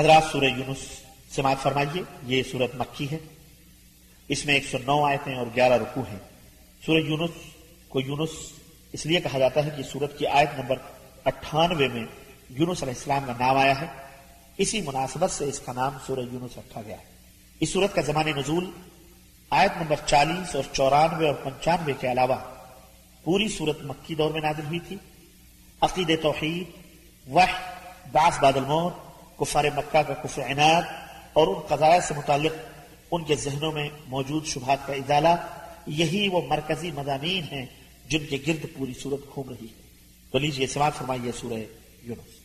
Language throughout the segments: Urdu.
حضرات سورہ یونس سماعت فرمائیے، یہ سورت مکی ہے۔ اس میں ایک سو نو آیتیں اور گیارہ رکوع ہیں۔ سورہ یونس کو یونس اس لیے کہا جاتا ہے کہ سورت کی آیت نمبر اٹھانوے میں یونس علیہ السلام کا نام آیا ہے۔ اسی مناسبت سے اس کا نام سورہ یونس رکھا گیا ہے۔ اس سورت کا زمان نزول آیت نمبر چالیس اور چورانوے اور پنچانوے کے علاوہ پوری صورت مکی دور میں نازل ہوئی تھی۔ عقید توحید وح باس بادل مور کفار مکہ کا کفر عناد اور ان قضایا سے متعلق ان کے ذہنوں میں موجود شبہات کا ازالہ یہی وہ مرکزی مضامین ہیں جن کے گرد پوری صورت گھوم رہی ہے۔ تو لیجیے سماعت فرمائیے سورہ یونس۔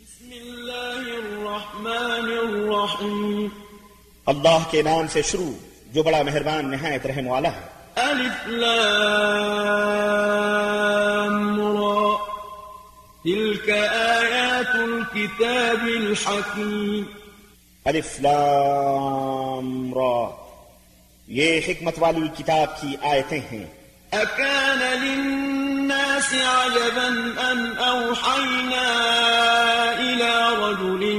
بسم اللہ الرحمن الرحیم۔ اللہ کے نام سے شروع جو بڑا مہربان نہایت رحم والا ہے۔ الف لام را۔ تلك آیات الكتاب الحکیم ألف لام را. یہ حکمت والی کتاب کی آیتیں ہیں۔ أكان للناس عجبا أن أوحينا إلى رجل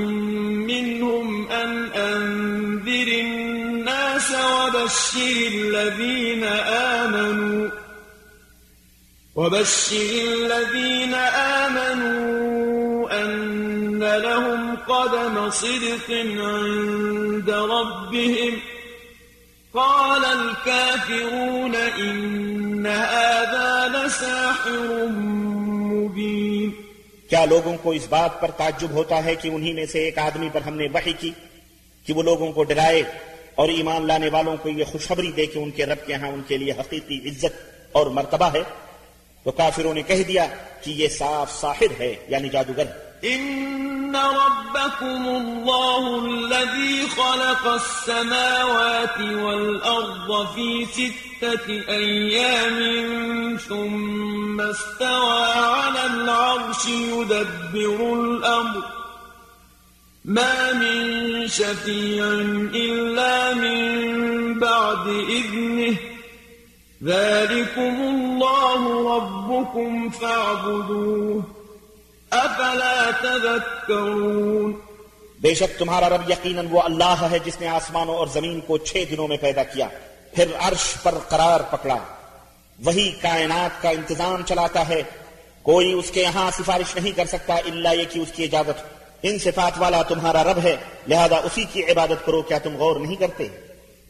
منهم أن أنذر الناس وبشر الذين آمنوا. وبشر الذين آمنوا أن لهم قدم صدق عند ربهم. قال الكافرون إن هذا لساحر مبين. کیا لوگوں کو اس بات پر تعجب ہوتا ہے کہ انہی میں سے ایک آدمی پر ہم نے وحی کی کہ وہ لوگوں کو ڈرائے اور ایمان لانے والوں کو یہ خوشخبری دے کہ ان کے رب کے ہاں ان کے لیے حقیقی عزت اور مرتبہ ہے؟ تو کافروں نے کہہ دیا کہ یہ صاف ساحر ہے یعنی جادوگر إن ربكم الله الذي خلق السماوات والأرض في ستة أيام ثم استوى على العرش يدبر الأمر ما من شفيع إلا من بعد إذنه ذلكم الله ربكم فاعبدوه أفلا تذكرون بے شک تمہارا رب یقیناً وہ اللہ ہے جس نے آسمانوں اور زمین کو چھ دنوں میں پیدا کیا، پھر عرش پر قرار پکڑا۔ وہی کائنات کا انتظام چلاتا ہے۔ کوئی اس کے یہاں سفارش نہیں کر سکتا اللہ یہ کہ اس کی اجازت، ان صفات والا تمہارا رب ہے، لہذا اسی کی عبادت کرو، کیا تم غور نہیں کرتے؟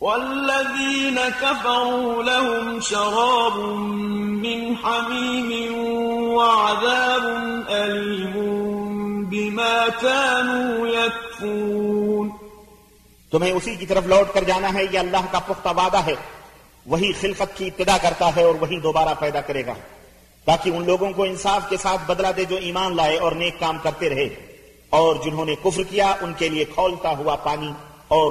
والذين كفروا لهم شراب من حميم وعذاب أليم بما كانوا يكفرون تمہیں اسی کی طرف لوٹ کر جانا ہے، یہ اللہ کا پختہ وعدہ ہے۔ وہی خلقت کی ابتدا کرتا ہے اور وہی دوبارہ پیدا کرے گا۔ تاکہ ان لوگوں کو انصاف کے ساتھ بدلہ دے جو ایمان لائے اور نیک کام کرتے رہے۔ اور جنہوں نے کفر کیا، ان کے لیے کھولتا ہوا پانی اور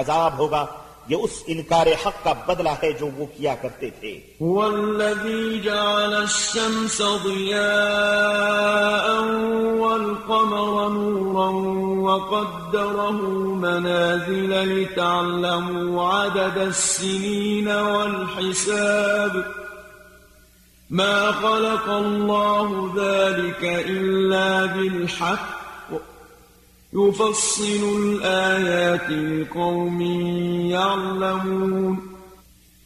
عذاب ہوگا یہ اس انکار حق کا بدلہ ہے جو وہ کیا کرتے تھے والذی جعل الشمس ضياء والقمر نورا وقدره منازل لتعلموا عدد السنين والحساب ما خلق الله ذلك إلا بالحق يفصل الآيات لقوم يعلمون.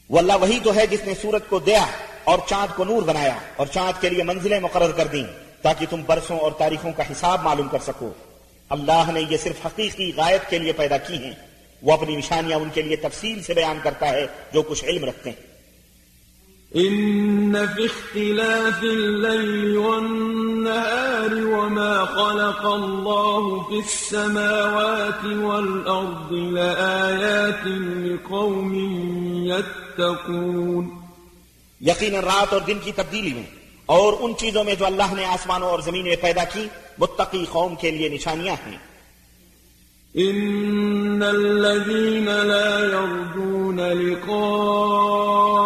وہ اللہ وہی تو ہے جس نے سورج کو دیا اور چاند کو نور بنایا اور چاند کے لیے منزلیں مقرر کر دیں تاکہ تم برسوں اور تاریخوں کا حساب معلوم کر سکو۔ اللہ نے یہ صرف حقیقی غائب کے لیے پیدا کی ہیں۔ وہ اپنی نشانیاں ان کے لیے تفصیل سے بیان کرتا ہے جو کچھ علم رکھتے ہیں۔ إن في اختلاف الليل والنهار وما خلق الله في السماوات والأرض لآيات لقوم يتقون. یقیناً رات اور دن کی تبدیلی میں اور ان چیزوں میں جو اللہ نے آسمانوں اور زمین میں پیدا کی متقی قوم کے لیے نشانیاں ہیں۔ إن الذين لا يرجون لقاءنا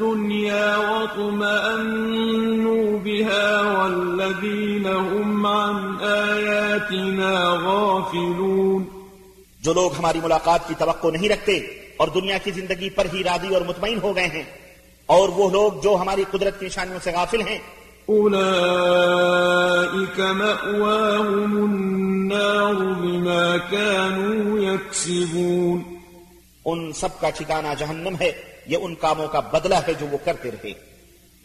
الدنيا واطمأنوا بها والذين هم عن آياتنا غافلون جو لوگ ہماری ملاقات کی توقع نہیں رکھتے اور دنیا کی زندگی پر ہی راضی اور مطمئن ہو گئے ہیں اور وہ لوگ جو ہماری قدرت کی نشانیوں سے غافل ہیں۔ أولئك مأواهم النار بما كانوا يكسبون ان سب کا ٹھکانہ جہنم ہے۔ یہ ان کاموں کا بدلہ ہے جو وہ کرتے رہے۔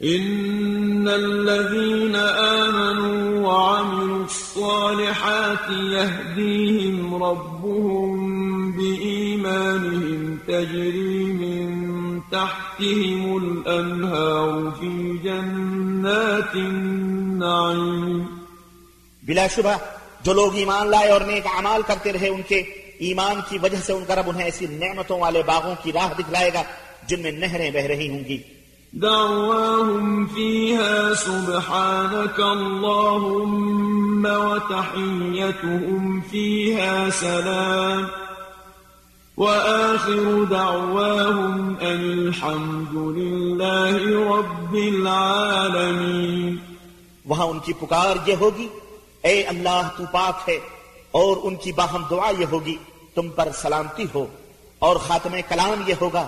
إن الذين آمنوا وعملوا الصالحات يهديهم ربهم بإيمانهم تجري من تحتهم الأنهار في جنات النعيم۔ بلا شبہ جو لوگ ایمان لائے اور نیک اعمال کرتے رہے ان کے ایمان کی وجہ سے ان کا رب انہیں ایسی نعمتوں والے باغوں کی راہ دکھلائے گا۔ جن میں نہریں بہ رہی ہوں گی۔ دعواهم فيها سبحانك اللهم وتحيتهم فيها سلام۔ وآخر دعواهم أن الحمد لله رب العالمين۔ وہاں ان کی پکار یہ ہوگی اے اللہ تو پاک ہے اور ان کی باہم دعا یہ ہوگی تم پر سلامتی ہو اور خاتم کلام یہ ہوگا۔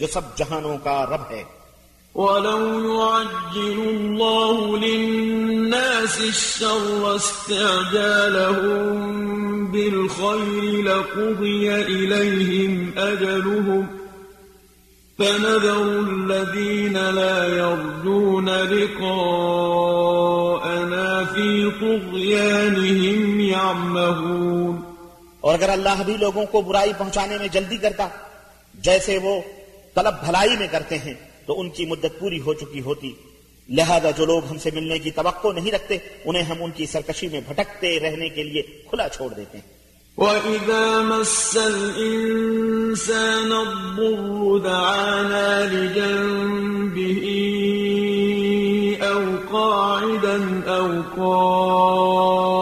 جو سب جہانوں کا رب ہے ولو يعجل الله للناس الشر استعجالهم بالخير لقضي إليهم أجلهم فنذر الذين لا يرجون لقاءنا في طغيانهم يعمهون اور اگر اللہ بھی لوگوں کو برائی پہنچانے میں جلدی کرتا، جیسے وہ طلب بھلائی میں کرتے ہیں، تو ان کی مدت پوری ہو چکی ہوتی۔ لہذا جو لوگ ہم سے ملنے کی توقع نہیں رکھتے، انہیں ہم ان کی سرکشی میں بھٹکتے رہنے کے لیے کھلا چھوڑ دیتے ہیں۔ وَإِذَا مَسَّ الْإِنسَانَ الضُّرُّ دَعَانَا لِجَنبِهِ أَوْ قَاعِدًا أَوْ قَائِمًا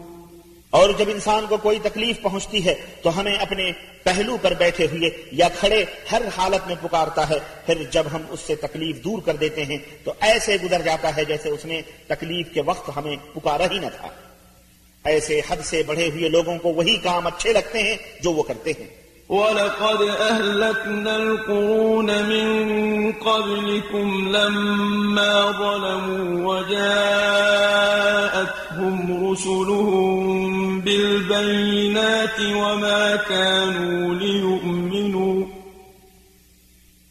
اور جب انسان کو کوئی تکلیف پہنچتی ہے تو ہمیں اپنے پہلو پر بیٹھے ہوئے یا کھڑے ہر حالت میں پکارتا ہے، پھر جب ہم اس سے تکلیف دور کر دیتے ہیں تو ایسے گزر جاتا ہے جیسے اس نے تکلیف کے وقت ہمیں پکارا ہی نہ تھا۔ ایسے حد سے بڑھے ہوئے لوگوں کو وہی کام اچھے لگتے ہیں جو وہ کرتے ہیں۔ وَلَقَدْ أَهْلَكْنَا الْقُرُونَ مِن قَبْلِكُمْ لَمَّا ظَلَمُوا وَجَاءَتْهُمْ رُسُلُهُم بِالْبَيِّنَاتِ وَمَا كَانُوا لِيُؤْمِنُوا.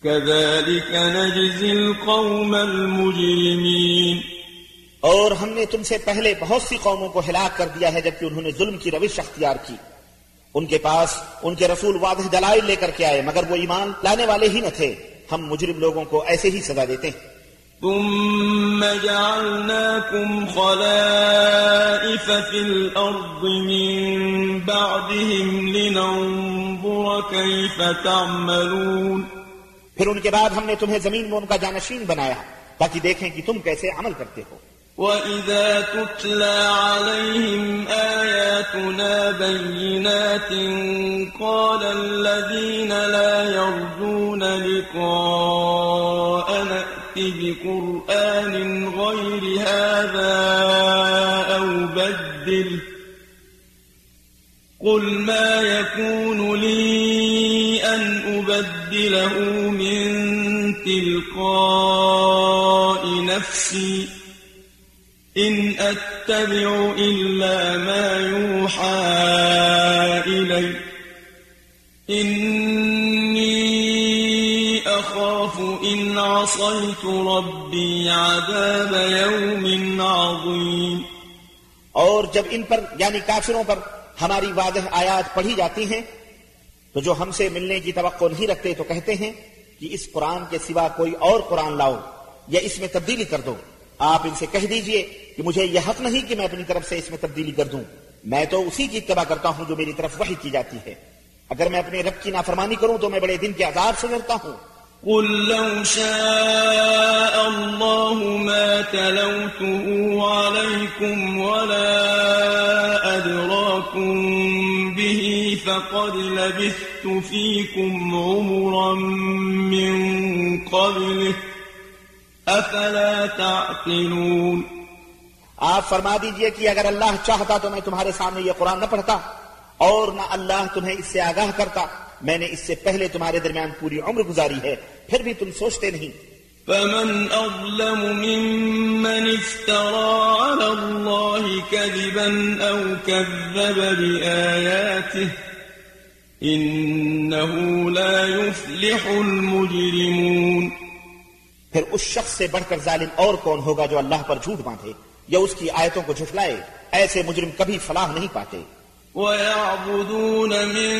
كَذَلِكَ نَجْزِي الْقَوْمَ الْمُجْرِمِينَ. اور ہم نے تم سے پہلے بہت سی قوموں کو ہلاک کر دیا ہے جبکہ انہوں نے ظلم کی روش اختیار کی۔ ان کے پاس ان کے رسول واضح دلائل لے کر کے آئے مگر وہ ایمان لانے والے ہی نہ تھے۔ ہم مجرم لوگوں کو ایسے ہی سزا دیتے ہیں۔ ثم جعلناكم خلائف في الأرض من بعدهم لننظر كيف تعملون۔ پھر ان کے بعد ہم نے تمہیں زمین میں ان کا جانشین بنایا تاکہ دیکھیں کہ تم کیسے عمل کرتے ہو۔ وَإِذَا تُتْلَى عَلَيْهِمْ آيَاتُنَا بَيِّنَاتٍ قَالَ الَّذِينَ لَا يَرْجُونَ لِقَاءَنَا ائْتِ بِقُرْآنٍ غَيْرِ هَٰذَا أَوْ بَدِّلْهُ قُلْ مَا يَكُونُ لِي أَنْ أُبَدِّلَهُ مِن تِلْقَاءِ نَفْسِي إن أتبع إلا ما يوحى إلي. إني أخاف إن عصيت ربي عذاب يوم عظيم. اور جب ان پر یعنی کافروں پر ہماری واضح آیات پڑھی جاتی ہیں، تو جو ہم سے ملنے کی توقع نہیں رکھتے تو کہتے ہیں کہ اس قرآن کے سوا کوئی اور قرآن لاؤ یا اس میں تبدیلی کر دو۔ آپ ان سے کہہ دیجیے کہ مجھے یہ حق نہیں کہ میں اپنی طرف سے اس میں تبدیلی کر دوں۔ میں تو اسی کی اتباع کرتا ہوں جو میری طرف وحی کی جاتی ہے۔ اگر میں اپنے رب کی نافرمانی کروں تو میں بڑے دن کے عذاب سے ڈرتا ہوں۔ قل لو شاء الله ما تلوته عليكم ولا أدراكم به فقد لبثت فيكم عمرا من قبله أفلا تعقلون آپ فرما دیجیے کہ اگر اللہ چاہتا تو میں تمہارے سامنے یہ قرآن نہ پڑھتا اور نہ اللہ تمہیں اس سے آگاہ کرتا میں نے اس سے پہلے تمہارے درمیان پوری عمر گزاری ہے پھر بھی تم سوچتے نہیں۔ فمن أظلم ممن افترى على الله كذبا أو كذب بآياته إنه لا يفلح المجرمون۔ پھر اس شخص سے بڑھ کر ظالم اور کون ہوگا جو اللہ پر جھوٹ باندھے یا اس کی آیتوں کو جھٹلائے؟ ایسے مجرم کبھی فلاح نہیں پاتے۔ ويعبدون من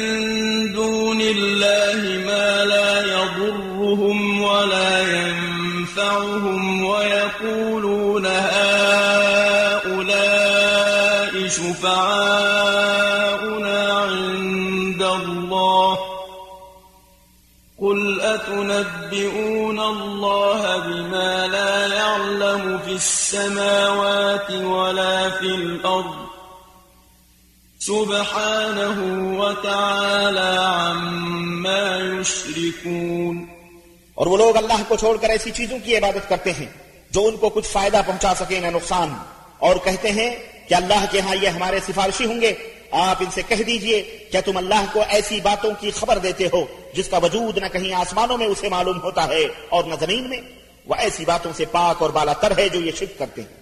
دون الله ما لا يضرهم ولا ينفعهم ويقولون هؤلاء شفعاؤنا قل أتنبئون الله بما لا يعلم في السماوات ولا في الأرض سبحانه وتعالى عما يشركون اور وہ لوگ اللہ کو چھوڑ کر ایسی چیزوں کی عبادت کرتے ہیں جو ان کو کچھ فائدہ پہنچا سکے نہ نقصان اور کہتے ہیں کہ اللہ کے ہاں یہ ہمارے سفارشی ہوں گے آپ ان سے کہہ دیجیے کیا تم اللہ کو ایسی باتوں کی خبر دیتے ہو جس کا وجود نہ کہیں آسمانوں میں اسے معلوم ہوتا ہے اور نہ زمین میں؟ وہ ایسی باتوں سے پاک اور بالا تر ہے جو یہ شرک کرتے ہیں۔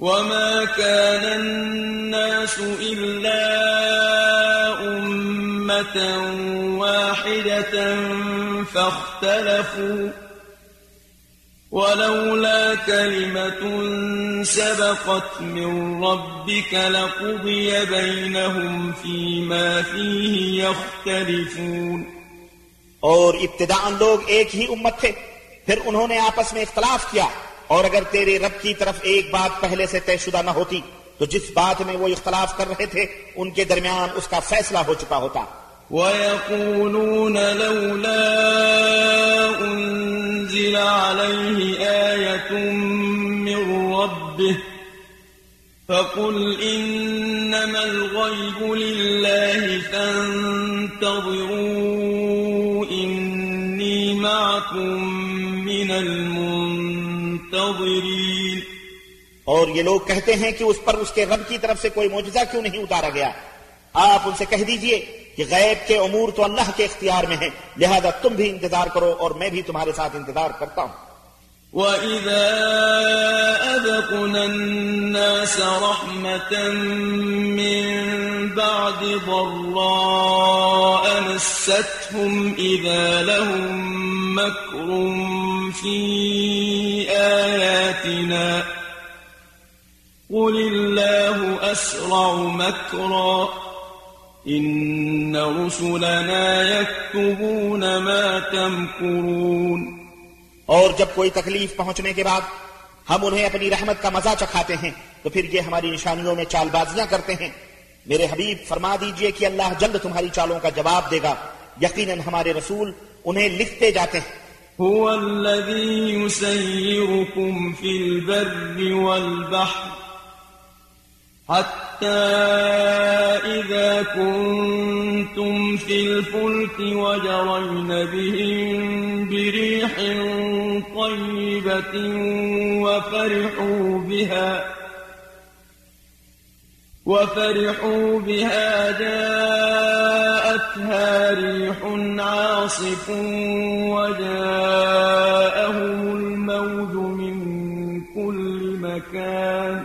وما كان الناس إلا أمة واحدة فاختلفوا ولولا كلمة سبقت من ربك لقضي بينهم فيما فيه يختلفون. اور ابتداء لوگ ایک ہی امت تھے، پھر انہوں نے آپس میں اختلاف کیا۔ اور اگر تیرے رب کی طرف ایک بات پہلے سے طے شدہ نہ ہوتی، تو جس بات میں وہ اختلاف کر رہے تھے، ان کے درمیان اس کا فیصلہ ہو چکا ہوتا۔ وَيَقُولُونَ لَوْلَا أُنزِلَ عَلَيْهِ آيَةٌ مِّن رَّبِّهِ فَقُلْ إِنَّمَا الْغَيْبُ لِلَّهِ فَانتَظِرُوا إِنِّي مَعَكُم مِّنَ الْمُنتَظِرِينَ اور یہ لوگ کہتے ہیں کہ اس پر اس کے رب کی طرف سے کوئی معجزہ کیوں نہیں اتارا گیا؟ آپ ان سے کہہ دیجئے کہ غیب کے امور تو اللہ کے اختیار میں ہیں لہذا تم بھی انتظار کرو اور میں بھی تمہارے ساتھ انتظار کرتا ہوں۔ وَإِذَا أَذَقْنَا النَّاسَ رَحْمَةً مِّن بَعْدِ ضَرَّاءَ مَسَّتْهُمْ إِذَا لَهُم مَّكْرٌ فِي آيَاتِنَا قُلِ اللَّهُ أَسْرَعُ مَكْرًا إِنَّ رُسُلَنَا يَكْتُبُونَ مَا تَمْكُرُونَ اور جب کوئی تکلیف پہنچنے کے بعد ہم انہیں اپنی رحمت کا مزہ چکھاتے ہیں تو پھر یہ ہماری نشانیوں میں چال بازیاں کرتے ہیں۔ میرے حبیب فرما دیجیے کہ اللہ جلد تمہاری چالوں کا جواب دے گا۔ یقیناً ہمارے رسول انہیں لکھتے جاتے ہیں۔ هو الذي يسيركم في البر والبحر حتى إذا كنتم في الفلك وجرين بهم بريح طيبة وفرحوا بها وفرحوا بها جاءتها ريح عاصف وجاءهم الموج من كل مكان.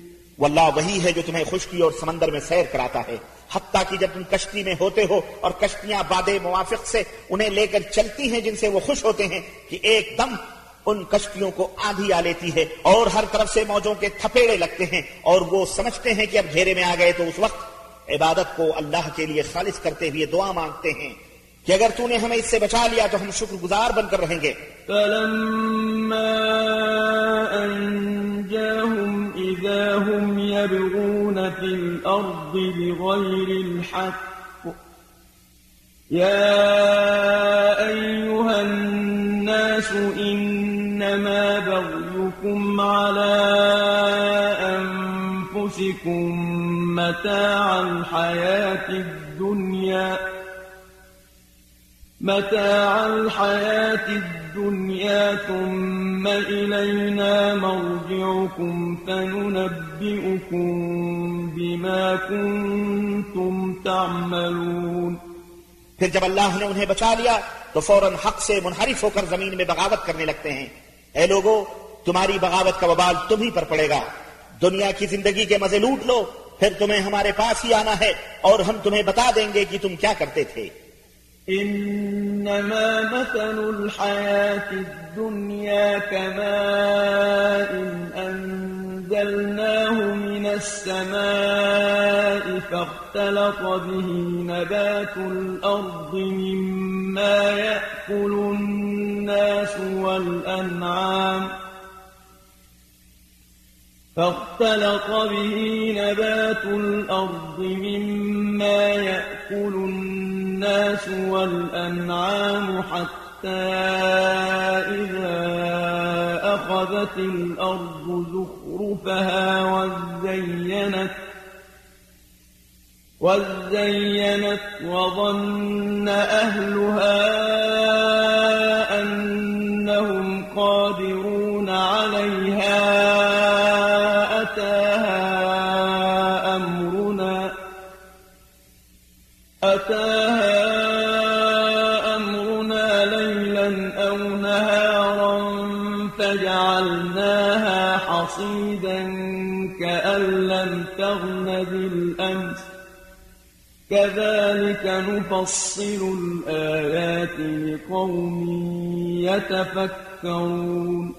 وہ اللہ وہی ہے جو تمہیں خشکی اور سمندر میں سیر کراتا ہے۔ حتیٰ کہ جب تم کشتی میں ہوتے ہو اور کشتیاں باد موافق سے انہیں لے کر چلتی ہیں جن سے وہ خوش ہوتے ہیں کہ ایک دم ان کشتیوں کو آدھی آ لیتی ہے اور ہر طرف سے موجوں کے تھپیڑے لگتے ہیں اور وہ سمجھتے ہیں کہ اب گھیرے میں آ گئے تو اس وقت عبادت کو اللہ کے لیے خالص کرتے ہوئے دعا مانگتے ہیں کہ اگر تو نے ہمیں اس سے بچا لیا تو ہم شکر گزار بن کر رہیں گے۔ فلما الأرض بغير الحق. يا أيها الناس إنما بغيكم على أنفسكم متاع الحياة الدنيا متاع الحياة الدنيا ثم إلينا مرجعكم فننبئكم بما كنتم تعملون۔ پھر جب اللہ نے انہیں بچا لیا تو فوراً حق سے منحرف ہو کر زمین میں بغاوت کرنے لگتے ہیں۔ اے لوگو تمہاری بغاوت کا وبال تم ہی پر پڑے گا۔ دنیا کی زندگی کے مزے لوٹ لو پھر تمہیں ہمارے پاس ہی آنا ہے اور ہم تمہیں بتا دیں گے کہ تم کیا کرتے تھے۔ إنما مثل الحياة الدنيا كماء أنزلناه من السماء فاختلط به نبات الأرض مما يأكل الناس والأنعام فاختلط به نبات الأرض مما يأكل الناس والأنعام حتى إذا أخذت الأرض زخرفها وزينت وزينت وظن أهلها أنهم قادرون عليها أتاها أمرنا أتاها أمرنا ليلا أو نهارا فجعلناها حصيدا كأن لم تغن بالأمس كذلك نفصل الآيات لقوم يتفكرون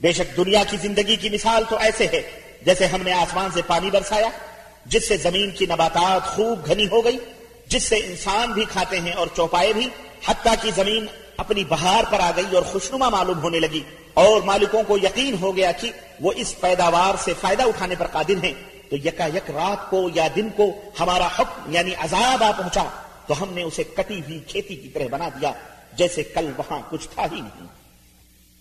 بے شک دنیا کی زندگی کی مثال تو ایسے ہے جیسے ہم نے آسمان سے پانی برسایا، جس سے زمین کی نباتات خوب گھنی ہو گئی، جس سے انسان بھی کھاتے ہیں اور چوپائے بھی، حتیٰ کی زمین اپنی بہار پر آ گئی اور خوشنما معلوم ہونے لگی۔ اور مالکوں کو یقین ہو گیا کہ وہ اس پیداوار سے فائدہ اٹھانے پر قادر ہیں، تو یکا یک رات کو یا دن کو ہمارا حکم یعنی عذاب آ پہنچا، تو ہم نے اسے کٹی ہوئی کھیتی کی طرح بنا دیا، جیسے کل وہاں کچھ تھا ہی نہیں۔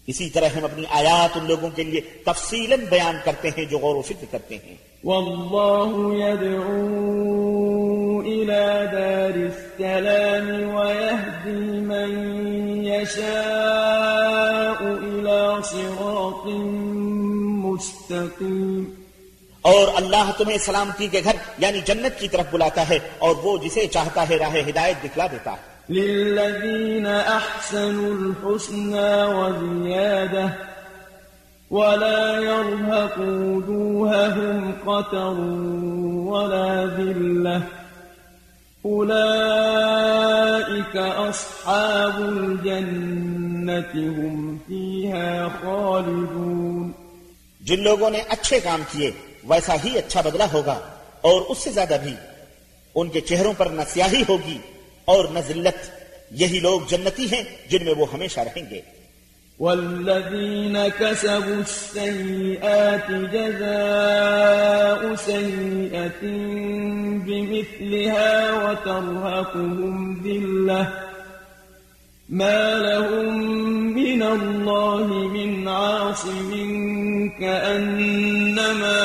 اسی طرح ہم اپنی آیات ان لوگوں کے لیے تفصیلا بیان کرتے ہیں جو غور و فکر کرتے ہیں۔ والله يدعو إلى دار السلام ويهدي من يشاء صراط اور اللہ تمہیں سلامتی کے گھر یعنی جنت کی طرف بلاتا ہے اور وہ جسے چاہتا ہے راہ ہدایت دکھلا دیتا ہے۔ للذين أحسنوا الحسنى وزيادة ولا يرهق وجوههم قتر ولا ذلة أولئك أصحاب الجنة هم فيها خالدون. جن لوگوں نے اچھے کام کیے ویسا ہی اچھا بدلہ ہوگا اور اس سے زیادہ بھی۔ ان کے چہروں پر نہ سیاہی ہوگی اور نہ ذلت۔ یہی لوگ جنتی ہیں جن میں وہ ہمیشہ رہیں گے۔ والذين كسبوا السيئات جزاء سيئة بمثلها وترهقهم ذلة ما لهم من الله من عاصم كأنما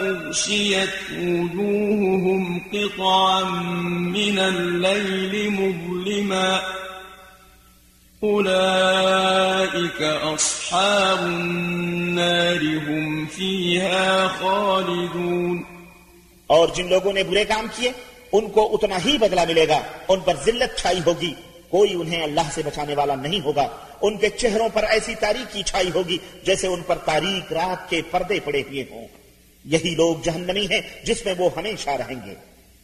أغشيت وجوههم قطعا من الليل مظلما أولئك أصحاب النار هم فيها خالدون اور جن لوگوں نے برے کام کیے، ان کو اتنا ہی بدلہ ملے گا، ان پر ذلت چھائی ہوگی۔ کوئی انہیں اللہ سے بچانے والا نہیں ہوگا۔ ان کے چہروں پر ایسی تاریخی چھائی ہوگی جیسے ان پر تاریخ رات کے پردے پڑے ہوئے ہوں۔ یہی لوگ جہنمی ہیں جس میں وہ ہمیشہ رہیں گے۔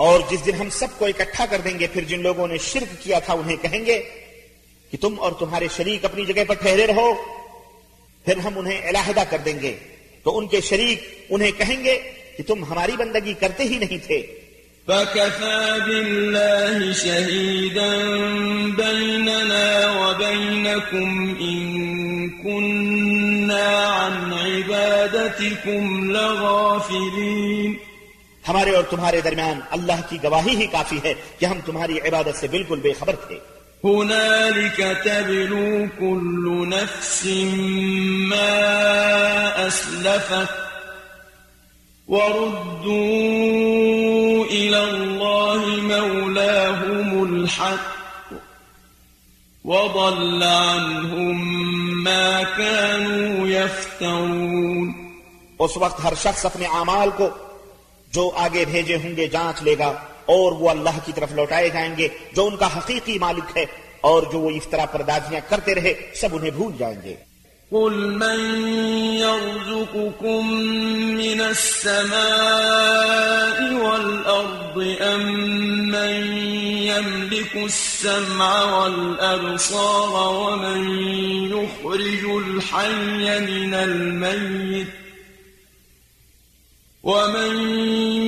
اور جس دن ہم سب کو اکٹھا کر دیں گے، پھر جن لوگوں نے شرک کیا تھا انہیں کہیں گے کہ تم اور تمہارے شریک اپنی جگہ پر ٹھہرے رہو، پھر ہم انہیں علیحدہ کر دیں گے۔ تو ان کے شریک انہیں کہیں گے کہ تم ہماری بندگی کرتے ہی نہیں تھے۔ فكفى بالله شهيدا بيننا وبينكم إن كنا عن عبادتكم لغافلين ہمارے اور تمہارے درمیان اللہ کی گواہی ہی کافی ہے کہ ہم تمہاری عبادت سے بالکل بے خبر تھے۔ هنالك تبلو كل نفس ما أسلفت وردوا إلى الله مولاهم الحق وضل عنهم ما كانوا يفترون۔ اس وقت ہر شخص اپنے اعمال کو جو آگے بھیجے ہوں گے جانچ لے گا اور وہ اللہ کی طرف لوٹائے جائیں گے جو ان کا حقیقی مالک ہے اور جو وہ افطرا پردازیاں کرتے رہے سب انہیں بھول جائیں گے۔ قل من يرزقكم من السماء والأرض أم من يملك السمع والأبصار ومن يخرج الحي من الميت ومن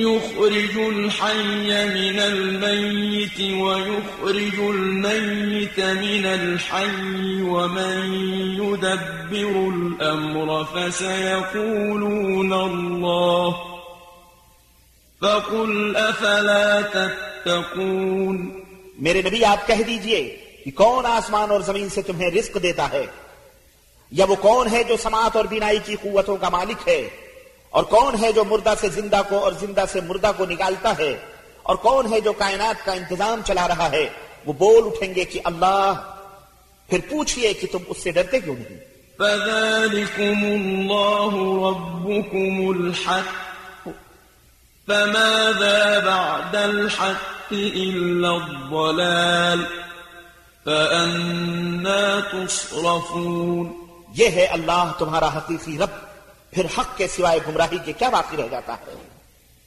يخرج الحي من الميت ويخرج الميت من الحي ومن يدبر الأمر فسيقولون الله فقل أفلا تتقون میرے نبی، آپ کہہ دیجیے کہ کون آسمان اور زمین سے تمہیں رزق دیتا ہے؟ یا وہ کون ہے جو سماعت اور بینائی کی قوتوں کا مالک ہے؟ اور کون ہے جو مردہ سے زندہ کو اور زندہ سے مردہ کو نکالتا ہے اور کون ہے جو کائنات کا انتظام چلا رہا ہے وہ بول اٹھیں گے کہ اللہ پھر پوچھئے کہ تم اس سے ڈرتے کیوں نہیں؟ فذلكم الله ربكم الحق فماذا بعد الحق إلا الضلال فأنا تصرفون۔ یہ ہے اللہ تمہارا حقیقی رب۔ پھر حق کے سوائے گمراہی کے کیا باقی رہ جاتا ہے؟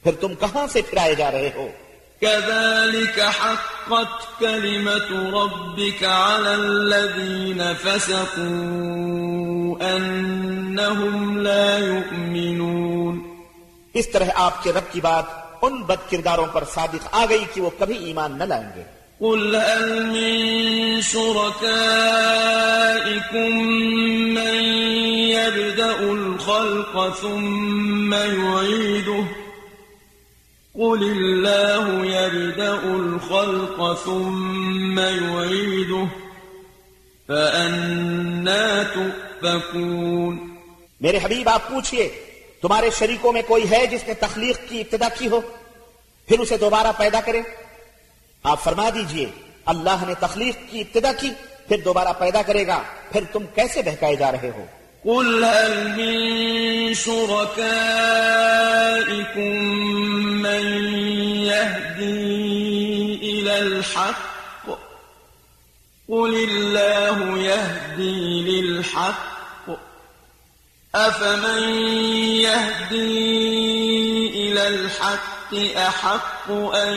پھر تم کہاں سے پھرائے جا رہے ہو؟ كذلك حقت كلمة ربك على الذين فسقوا أنهم لا يؤمنون. اس طرح آپ کے رب کی بات ان بد کرداروں پر صادق آ گئی کہ وہ کبھی ایمان نہ لائیں گے۔ قل هل من شركائكم من يبدأ الخلق ثم يعيده قل الله يبدأ الخلق ثم يعيده فأنا تؤفكون میرے حبیب، آپ پوچھئے، تمہارے شریکوں میں کوئی ہے جس نے تخلیق کی، ابتدا کی ہو؟ پھر اسے دوبارہ پیدا کرے آپ فرما دیجیے، اللہ نے تخلیق کی، ابتدا کی، پھر دوبارہ پیدا کرے گا، پھر تم کیسے بہکائے جا رہے ہو؟ قل هل من شركائكم من يهدي إلى الحق؟ قل الله يهدي للحق. أفمن يهدي إلى الحق أحق أن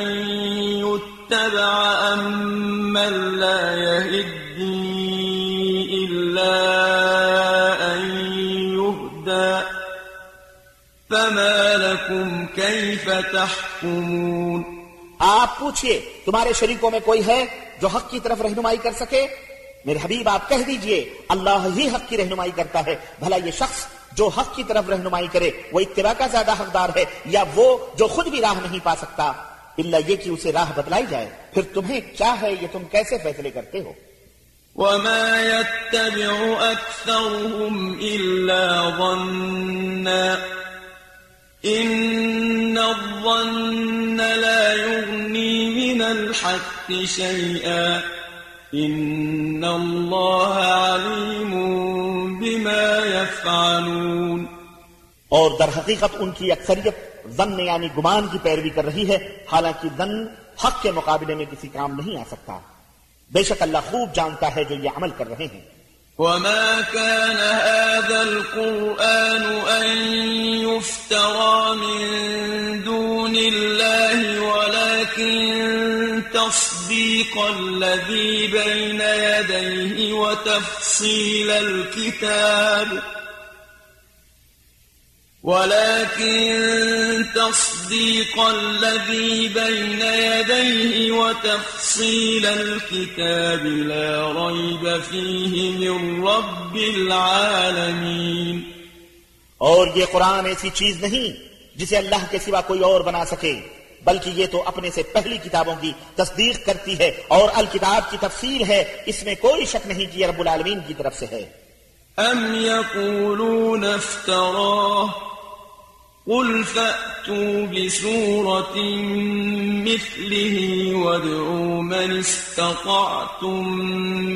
يتبع أم لا يهدي إلا أن يهدى فما لكم كيف تحكمون آپ پوچھئے، تمہارے شریکوں میں کوئی ہے جو حق کی طرف رہنمائی کر سکے؟ میرے حبیب، آپ کہہ دیجیے، اللہ ہی حق کی رہنمائی کرتا ہے۔ بھلا یہ شخص جو حق کی طرف رہنمائی کرے، وہ اتباع کا زیادہ حقدار ہے یا وہ جو خود بھی راہ نہیں پا سکتا؟ اللہ یہ کہ اسے راہ بتلائی جائے۔ پھر تمہیں کیا ہے یہ تم کیسے فیصلے کرتے ہو؟ وما يتبع أكثرهم إلا ظنا إن الظن لا يغني من الحق شيئا إن الله عليم بما يفعلون اور در حقیقت ان کی اکثریت ظن یعنی گمان کی پیروی کر رہی ہے، حالانکہ ظن حق کے مقابلے میں کسی کام نہیں آ سکتا۔ بے شک اللہ خوب جانتا ہے جو یہ عمل کر رہے ہیں۔ وما كان هذا القرآن أن يفترى من دون الله ولكن تصديق الذي بين يديه وتفصيل الكتاب ولكن تصديق الذي بين يديه وتفصيل الكتاب لا ريب فيه من رب العالمين. اور یہ قرآن ایسی چیز نہیں جسے اللہ کے سوا کوئی اور بنا سکے بلکہ یہ تو اپنے سے پہلی کتابوں کی تصدیق کرتی ہے اور الکتاب کی تفصیل ہے اس میں کوئی شک نہیں کہ رب العالمین کی طرف سے ہے۔ أم يقولون افتراه قل فأتوا بسورة مثله وادعوا من استطعتم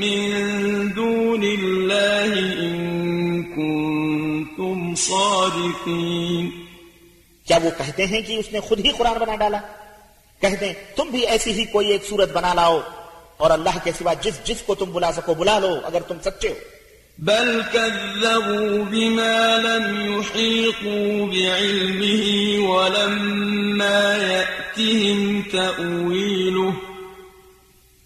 من دون الله إن كنتم صادقين کیا وہ کہتے ہیں کہ اس نے خود ہی قرآن بنا ڈالا؟ کہہ دیں، تم بھی ایسی ہی کوئی ایک صورت بنا لاؤ اور اللہ کے سوا جس جس کو تم بلا سکو بلا لو، اگر تم سچے ہو۔ بل كذبوا بما لم يحيطوا بعلمه ولما يأتهم تأويله.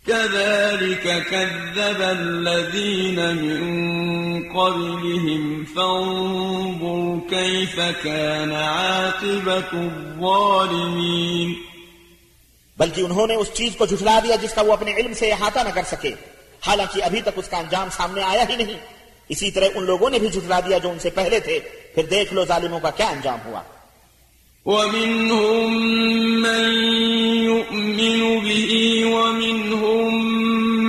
كذلك كذب الذين من قبلهم. فانظر كيف كان عاقبة الظالمين. بلکہ انہوں نے اس چیز کو جھٹلا دیا جس کا وہ اپنے علم سے احاطہ نہ کر سکے. حالانکہ ابھی تک اس کا انجام سامنے آیا ہی نہیں. اسی طرح ان لوگوں نے بھی جھٹلا دیا جو ان سے پہلے تھے۔ پھر دیکھ لو ظالموں کا کیا انجام ہوا۔ ومنهم من يؤمن به ومنهم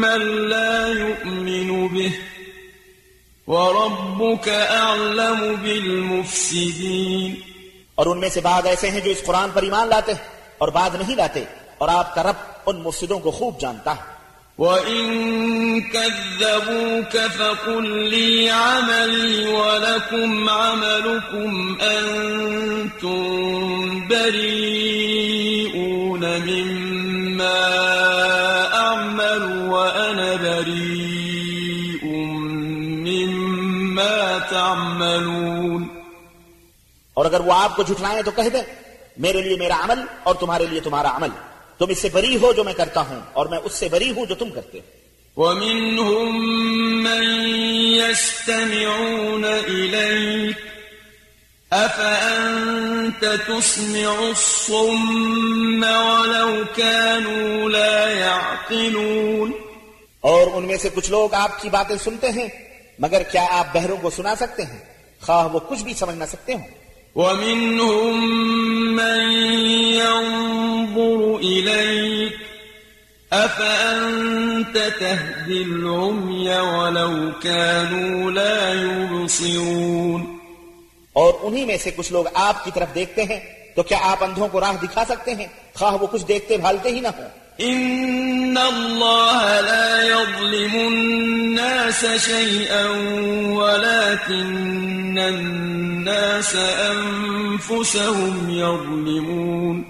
من لا يؤمن به وربك أعلم بالمفسدين۔ اور ان میں سے بعض ایسے ہیں جو اس قرآن پر ایمان لاتے ہیں اور بعض نہیں لاتے اور آپ کا رب ان مفسدوں کو خوب جانتا ہے۔ وَإِن كَذَّبُوكَ فَقُل لِّي عَمَلِي وَلَكُمْ عَمَلُكُمْ أَنتُم بَرِيئُونَ مِمَّا أَعْمَلُ وَأَنَا بَرِيءٌ مِّمَّا تَعْمَلُونَ اور اگر وہ آپ کو جھٹلائیں تو کہہ دیں میرے لیے میرا عمل اور تمہارے لیے تمہارا عمل۔ تم اس سے بری ہو جو میں کرتا ہوں اور میں اس سے بری ہوں جو تم کرتے ہو۔ ومنهم من يستمعون إليك أفأنت تسمع الصم ولو كانوا لا يعقلون؟ اور ان میں سے کچھ لوگ آپ کی باتیں سنتے ہیں مگر کیا آپ بہروں کو سنا سکتے ہیں؟ خواہ وہ کچھ بھی سمجھ نہ سکتے ہوں۔ ومنهم من ينظر إليك، أفأنت تهدي العمي ولو كانوا لا يبصرون؟ اور انہی میں سے کچھ لوگ آپ کی طرف دیکھتے ہیں تو کیا آپ اندھوں کو راہ دکھا سکتے ہیں؟ خواہ وہ کچھ دیکھتے بھالتے ہی نہ ہوں۔ ان الله لا يظلم الناس شيئا ولكن الناس انفسهم يظلمون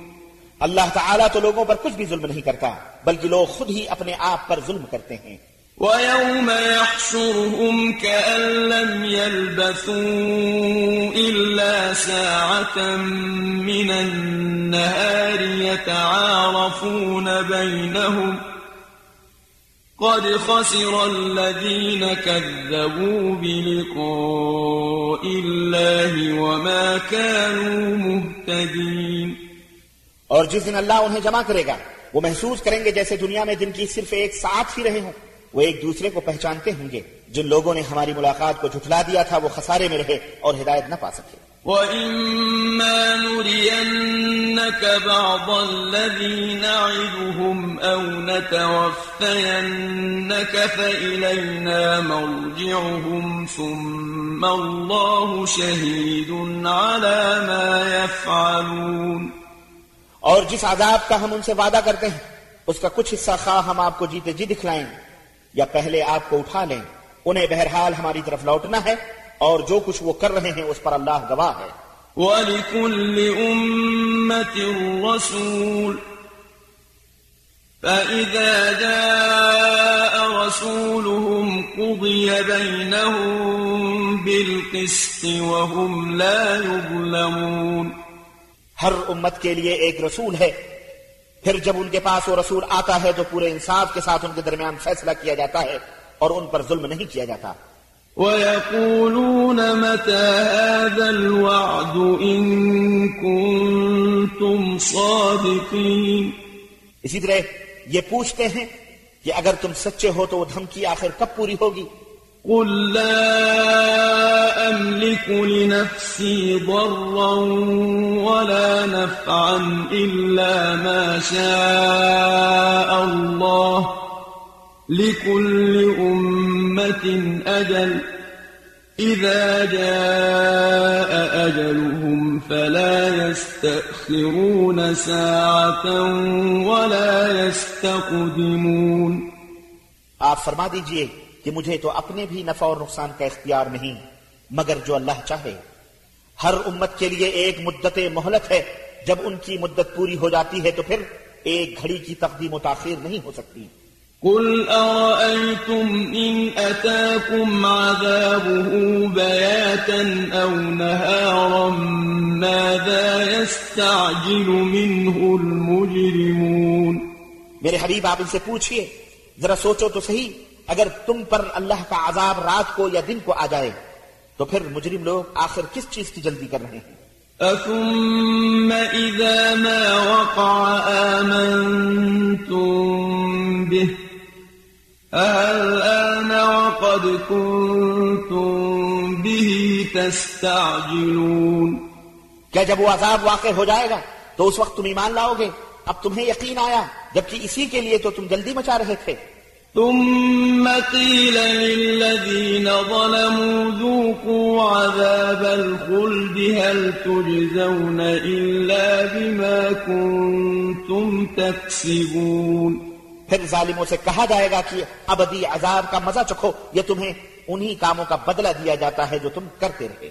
اللہ تعالیٰ تو لوگوں پر کچھ بھی ظلم نہیں کرتا، بلکہ لوگ خود ہی اپنے آپ پر ظلم کرتے ہیں۔ ويوم يحشرهم كأن لم يلبثوا إلا ساعة من النهار يتعارفون بينهم قد خسر الذين كذبوا بلقاء الله وما كانوا مهتدين اور جس دن اللہ انہیں جمع کرے گا وہ محسوس کریں گے جیسے دنیا میں دن کی صرف ایک ساتھ ہی رہے ہوں۔ وہ ایک دوسرے کو پہچانتے ہوں گے۔ جن لوگوں نے ہماری ملاقات کو جھٹلا دیا تھا وہ خسارے میں رہے اور ہدایت نہ پا سکے۔ وَإِمَّا نُرِيَنَّكَ بَعْضَ الَّذِي نَعِدُهُمْ أَوْ نَتَوَفَّيَنَّكَ فَإِلَيْنَا مَرْجِعُهُمْ ثُمَّ اللَّهُ شَهِيدٌ عَلَى مَا يَفْعَلُونَ۔ اور جس عذاب کا ہم ان سے وعدہ کرتے ہیں اس کا کچھ حصہ خواہ ہم آپ کو جیتے جی دکھلائیں۔ یا پہلے آپ کو اٹھا لیں۔ انہیں بہرحال ہماری طرف لوٹنا ہے اور جو کچھ وہ کر رہے ہیں اس پر اللہ گواہ ہے۔ وَلِكُلِّ أُمَّةٍ رَسُولٌ فَإِذَا جَاءَ رَسُولُهُمْ قُضِيَ بَيْنَهُمْ بِالْقِسْطِ وَهُمْ لَا يُظْلَمُونَ۔ ہر امت کے لیے ایک رسول ہے۔ پھر جب ان کے پاس وہ رسول آتا ہے تو پورے انصاف کے ساتھ ان کے درمیان فیصلہ کیا جاتا ہے اور ان پر ظلم نہیں کیا جاتا۔ وَيَقُولُونَ مَتَى هَذَا الْوَعْدُ إِن كُنتُمْ صَادِقِينَ۔ اسی طرح یہ پوچھتے ہیں کہ اگر تم سچے ہو تو وہ دھمکی آخر کب پوری ہوگی؟ قل لا أملك لنفسي ضرا ولا نفعا إلا ما شاء الله لكل أمة أجل إذا جاء أجلهم فلا يستأخرون ساعة ولا يستقدمون آپ فرما دیجئے کہ مجھے تو اپنے بھی نفع اور نقصان کا اختیار نہیں مگر جو اللہ چاہے۔ ہر امت کے لیے ایک مدت مہلت ہے جب ان کی مدت پوری ہو جاتی ہے تو پھر ایک گھڑی کی تقدیم و تاخیر نہیں ہو سکتی۔ قل أرأيتم إن أتاكم عذابه بياتا أو نهارا؟ ماذا يستعجل منه المجرمون؟ میرے حبیب آپ ان سے پوچھئے ذرا سوچو تو صحیح۔ اگر تم پر اللہ کا عذاب رات کو یا دن کو آ جائے تو پھر مجرم لوگ آخر کس چیز کی جلدی کر رہے ہیں؟ أثم إذا ما وقع آمنتم به الآن وقد كنتم به تستعجلون. کیا جب وہ عذاب واقع ہو جائے گا تو اس وقت تم ایمان لاؤ گے؟ اب تمہیں یقین آیا جبکہ اسی کے لیے تو تم جلدی مچا رہے تھے۔ ثم قيل للذين ظلموا ذوقوا عذاب الخلد هل تجزون إلا بما كنتم تكسبون پھر ظالموں سے کہا جائے گا کہ ابدی عذاب کا مزہ چکھو یہ تمہیں انہی کاموں کا بدلہ دیا جاتا ہے جو تم کرتے رہے۔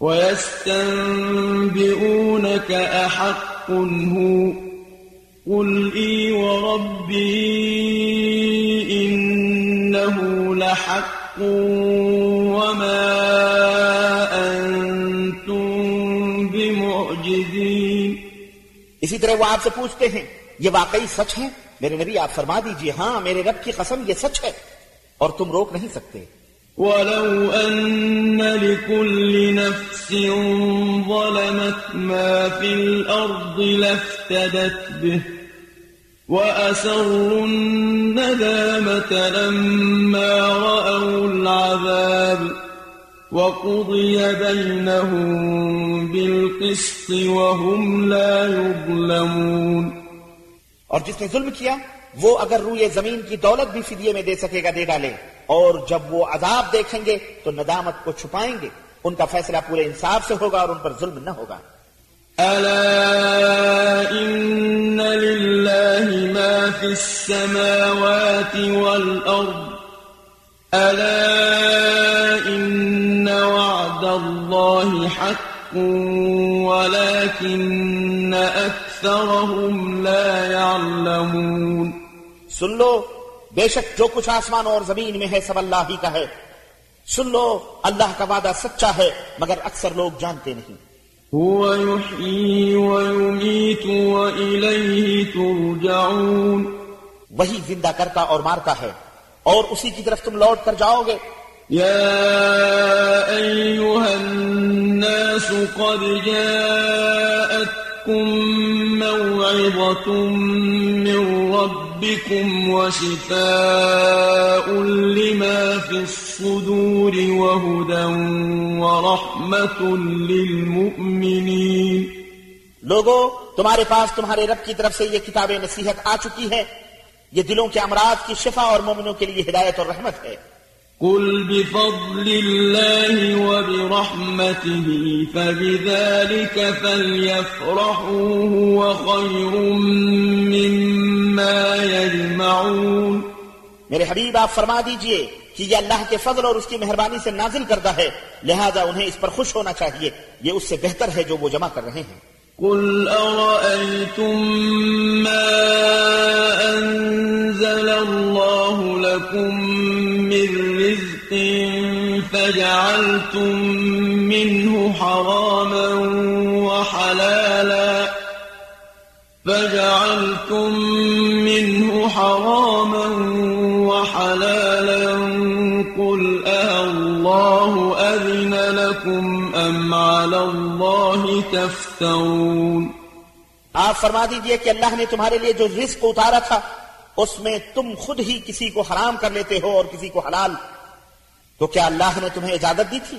وَيَسْتَنْبِئُونَكَ أَحَقٌ هُوَ قل اي وربي انه لحق وما انتم بمعجزين. اسی طرح وہ آپ سے پوچھتے ہیں یہ واقعی سچ ہے؟ میرے نبی آپ فرما دیجیے ہاں میرے رب کی قسم یہ سچ ہے اور تم روک نہیں سکتے۔ ولو أن لكل نفس ظلمت ما في الأرض لافتدت به وأسروا الندامة لما رأوا العذاب وقضي بينهم بالقسط وهم لا يظلمون اور جس نے ظلم کیا، وہ اگر روئے زمین کی دولت بھی فدیے میں دے سکے گا، دے ڈالے۔ اور جب وہ عذاب دیکھیں گے، تو ندامت کو چھپائیں گے۔ ان کا فیصلہ پورے انصاف سے ہوگا اور ان پر ظلم نہ ہوگا۔ ألا إن لله ما في السماوات والأرض ألا إن وعد الله حق ولكن أكثرهم لا يعلمون سن لو، بے شک جو کچھ آسمان اور زمین میں ہے سب اللہ ہی کا ہے۔ سن لو، اللہ کا وعدہ سچا ہے، مگر اکثر لوگ جانتے نہیں۔ هو يحيي ويميت وإليه ترجعون. وہی زندہ کرتا اور مارتا ہے اور اسی کی طرف تم لوٹ کر جاؤ گے۔ يا أيها الناس قد جاءتكم موعظة من رب ربكم وشفاء لما في الصدور وهدى ورحمة للمؤمنين. لوگو، تمہارے پاس تمہارے رب کی طرف سے یہ کتاب نصیحت آ چکی ہے۔ یہ دلوں کے امراض کی شفا اور مومنوں کے لیے ہدایت اور رحمت ہے۔ قل بفضل الله وبرحمته فبذلك فليفرحوا هو خير مما يجمعون میرے حبیب آپ فرما دیجیے کہ یہ اللہ کے فضل اور اس کی مہربانی سے نازل کردہ ہے لہذا انہیں اس پر خوش ہونا چاہیے۔ یہ اس سے بہتر ہے جو وہ جمع کر رہے ہیں۔ قل أرأيتم ما أنزل الله لكم من فجعلتم منه حراما وحلالا. فجعلتم منه حراما وحلالا. قل أه الله أذن لكم أم على الله تفترون. آپ فرما دیجیے کہ اللہ نے تمہارے لیے جو رزق اتارا تھا، اس میں تم خود ہی کسی کو حرام کر لیتے ہو اور کسی کو حلال تو کیا اللہ نے تمہیں اجازت دی تھی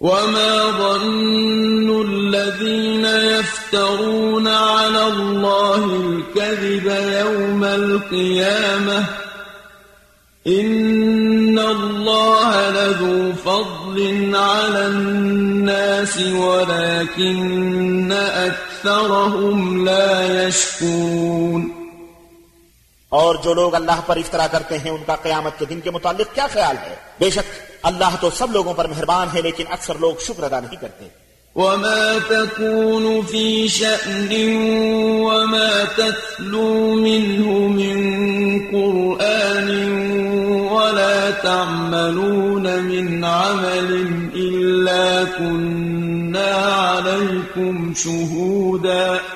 وما ظن الذين يفترون على الله الكذب يوم القيامة إن الله لذو فضل على الناس ولكن أكثرهم لا يشكون اور جو لوگ اللہ پر افطرا کرتے ہیں ان کا قیامت کے دن کے متعلق کیا خیال ہے؟ بے شک اللہ تو سب لوگوں پر مہربان ہے، لیکن اکثر لوگ شکر ادا نہیں کرتے۔ وما تكون في شأن وما تتلو منه من قرآن ولا تعملون من عمل إلا كنا عليكم شهوداً۔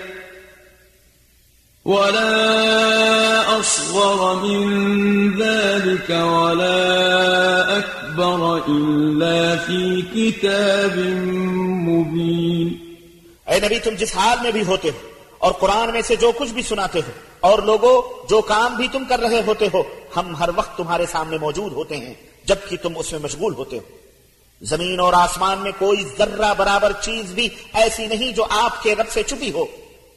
ولا أصغر من ذلك ولا أكبر إلا في كتاب مبين. اے نبی، تم جس حال میں بھی ہوتے ہو اور قرآن میں سے جو کچھ بھی سناتے ہو اور لوگوں، جو کام بھی تم کر رہے ہوتے ہو، ہم ہر وقت تمہارے سامنے موجود ہوتے ہیں جبکہ تم اس میں مشغول ہوتے ہو۔ زمین اور آسمان میں کوئی ذرہ برابر چیز بھی ایسی نہیں جو آپ کے رب سے چھپی ہو۔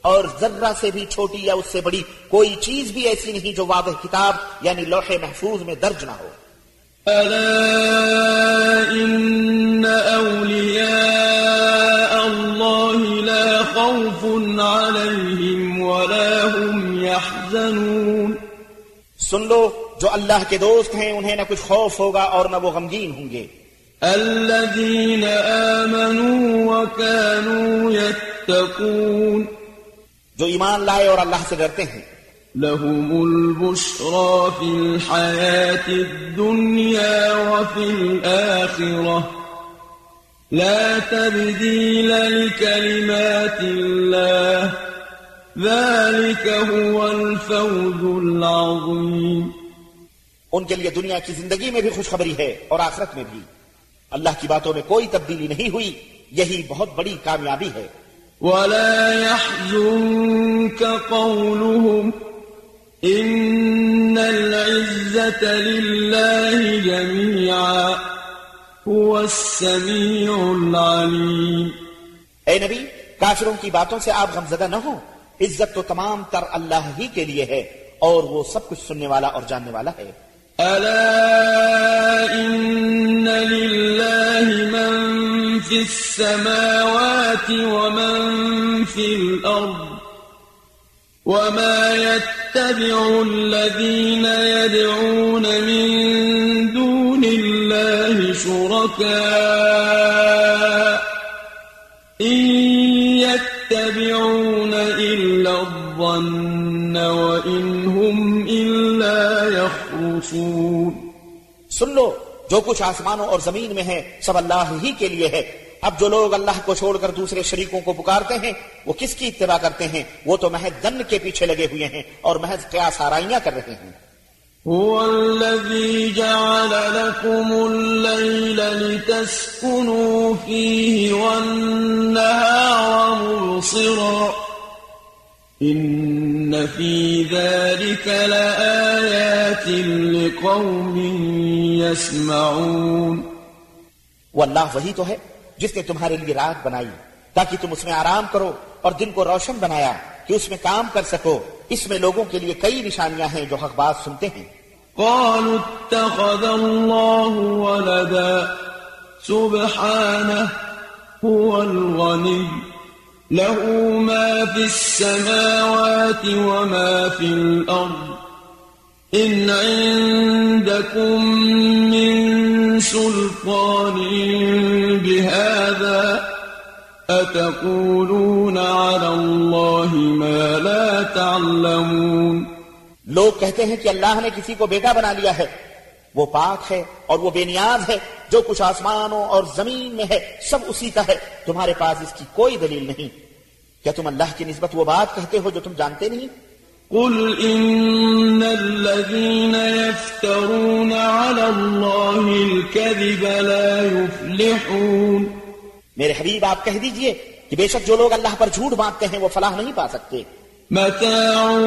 اور ذرہ سے بھی چھوٹی یا اس سے بڑی کوئی چیز بھی ایسی نہیں جو واضح کتاب یعنی لوح محفوظ میں درج نہ ہو۔ ألا إن أولياء الله لا خوف عليهم ولا هم يحزنون۔ سن لو جو اللہ کے دوست ہیں انہیں نہ کچھ خوف ہوگا اور نہ وہ غمگین ہوں گے۔ الذين آمنوا وكانوا يتقون۔ جو ایمان لائے اور اللہ سے ڈرتے ہیں۔ لهم البشرى في الحياة الدنيا وفي الآخرة لا تبديل لكلمات الله ذلك هو الفوز العظيم۔ ان کے لیے دنیا کی زندگی میں بھی خوشخبری ہے اور آخرت میں بھی۔ اللہ کی باتوں میں کوئی تبدیلی نہیں ہوئی یہی بہت بڑی کامیابی ہے۔ ولا يحزنك قولهم إن العزة لله جميعا هو السميع العليم اے نبی، کافروں کی باتوں سے آپ غمزدہ نہ ہو عزت تو تمام تر اللہ ہی کے لیے ہے اور وہ سب کچھ سننے والا اور جاننے والا ہے۔ ألا إن لله من في السماوات ومن في الأرض وما يتبع الذين يدعون من دون الله شركاء يخلصون سن لو، جو کچھ آسمانوں اور زمین میں ہے، سب اللہ ہی کے لیے ہے۔ اب جو لوگ اللہ کو چھوڑ کر دوسرے شریکوں کو پکارتے ہیں، وہ کس کی اتباع کرتے ہیں؟ وہ تو محض دن کے پیچھے لگے ہوئے ہیں اور محض قیاس آرائیاں کر رہے ہیں۔ هو الذي جعل لكم الليل لتسكنوا فيه والنهار مبصرا۔ إن في ذلك لآيات لقوم يسمعون وہ اللہ وہی تو ہے جس نے تمہارے لیے رات بنائی تاکہ تم اس میں آرام کرو اور دن کو روشن بنایا کہ اس میں کام کر سکو۔ اس میں لوگوں کے لیے کئی نشانیاں ہیں جو حق بات سنتے ہیں۔ قالوا اتخذ الله ولدا سبحانه هو الغني له ما في السماوات وما في الأرض. إن عندكم من سلطان بهذا أتقولون على الله ما لا تعلمون. لوگ کہتے ہیں کہ اللہ نے کسی کو بیٹا بنا لیا ہے۔ وہ پاک ہے اور وہ بے نیاز ہے جو کچھ آسمانوں اور زمین میں ہے سب اسی کا ہے۔ تمہارے پاس اس کی کوئی دلیل نہیں۔ کیا تم اللہ کی نسبت وہ بات کہتے ہو جو تم جانتے نہیں؟ قل إن الذين يفترون على الله الكذب لا يفلحون۔ میرے حبیب آپ کہہ دیجیے کہ بے شک جو لوگ اللہ پر جھوٹ باندھتے ہیں وہ فلاح نہیں پا سکتے۔ متاع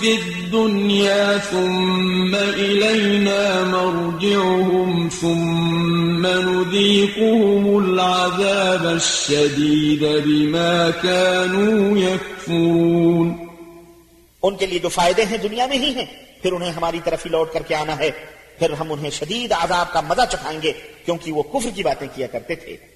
في الدنيا ثم إلينا مرجعهم ثم نذيقهم العذاب الشديد بما كانوا يكفرون ان کے لیے جو فائدے ہیں دنیا میں ہی ہیں، پھر انہیں ہماری طرف ہی لوٹ کر کے آنا ہے۔ پھر ہم انہیں شدید عذاب کا مزہ چکھائیں گے، کیونکہ وہ کفر کی باتیں کیا کرتے تھے۔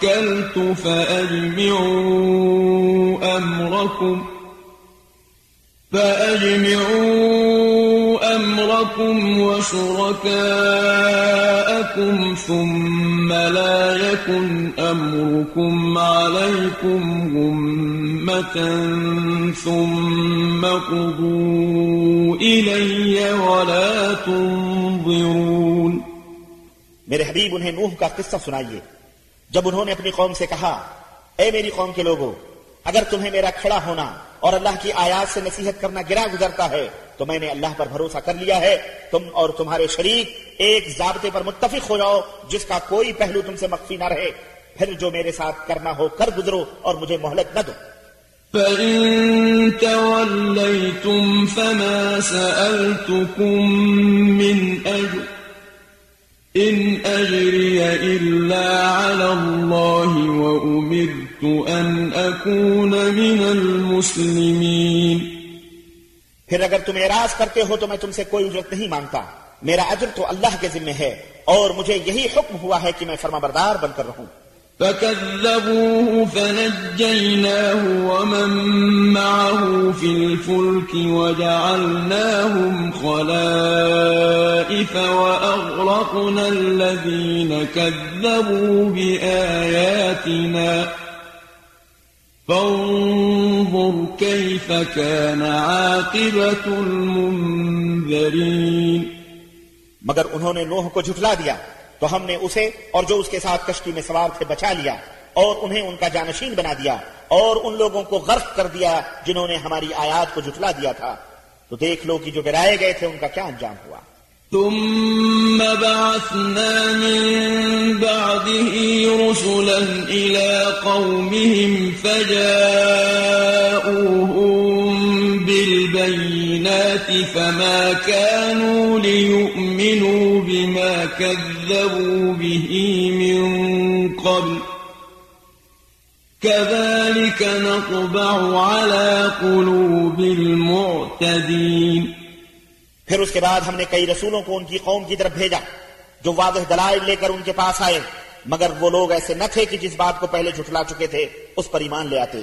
توكلت فأجمعوا أمركم. فأجمعوا أمركم وشركاءكم ثم لا يكن أمركم عليكم غمة ثم قضوا إلي ولا تنظرون. انہیں نوح کا قصہ سنائیے جب انہوں نے اپنی قوم سے کہا، اے میری قوم کے لوگوں، اگر تمہیں میرا کھڑا ہونا اور اللہ کی آیات سے نصیحت کرنا گرا گزرتا ہے، تو میں نے اللہ پر بھروسہ کر لیا ہے. تم اور تمہارے شریک ایک ضابطے پر متفق ہو جاؤ، جس کا کوئی پہلو تم سے مخفی نہ رہے. پھر جو میرے ساتھ کرنا ہو کر گزرو اور مجھے مہلت نہ دو. فإن توليتم فما سألتكم من أجر إن أجري إلا على الله وأمرت أن أكون من المسلمين. پھر اگر تم اعراض کرتے ہو تو میں تم سے کوئی اجرت نہیں مانگتا۔ میرا اجر تو اللہ کے ذمہ ہے اور مجھے یہی حکم ہوا ہے کہ میں فرما بردار بن کر رہوں۔ فكذبوه فنجيناه ومن معه في الفلك وجعلناهم خلائف وأغرقنا الذين كذبوا بآياتنا. فانظر كيف كان عاقبة المنذرين. مگر انہوں نے نوح کو جھٹلا دیا۔ تو ہم نے اسے اور جو اس کے ساتھ کشتی میں سوار تھے بچا لیا اور انہیں ان کا جانشین بنا دیا اور ان لوگوں کو غرق کر دیا جنہوں نے ہماری آیات کو جھٹلا دیا تھا۔ تو دیکھ لو کہ جو گرائے گئے تھے ان کا کیا انجام ہوا۔ ثم بعثنا من بعده رسلا إلى قومهم فجاءوهم بالبينات فما كانوا ليؤمنوا بما كذبوا به من قبل كذلك نطبع على قلوب المعتدين پھر اس کے بعد ہم نے کئی رسولوں کو ان کی قوم کی طرف بھیجا جو واضح دلائل لے کر ان کے پاس آئے، مگر وہ لوگ ایسے نہ تھے کہ جس بات کو پہلے جھٹلا چکے تھے، اس پر ایمان لے آتے۔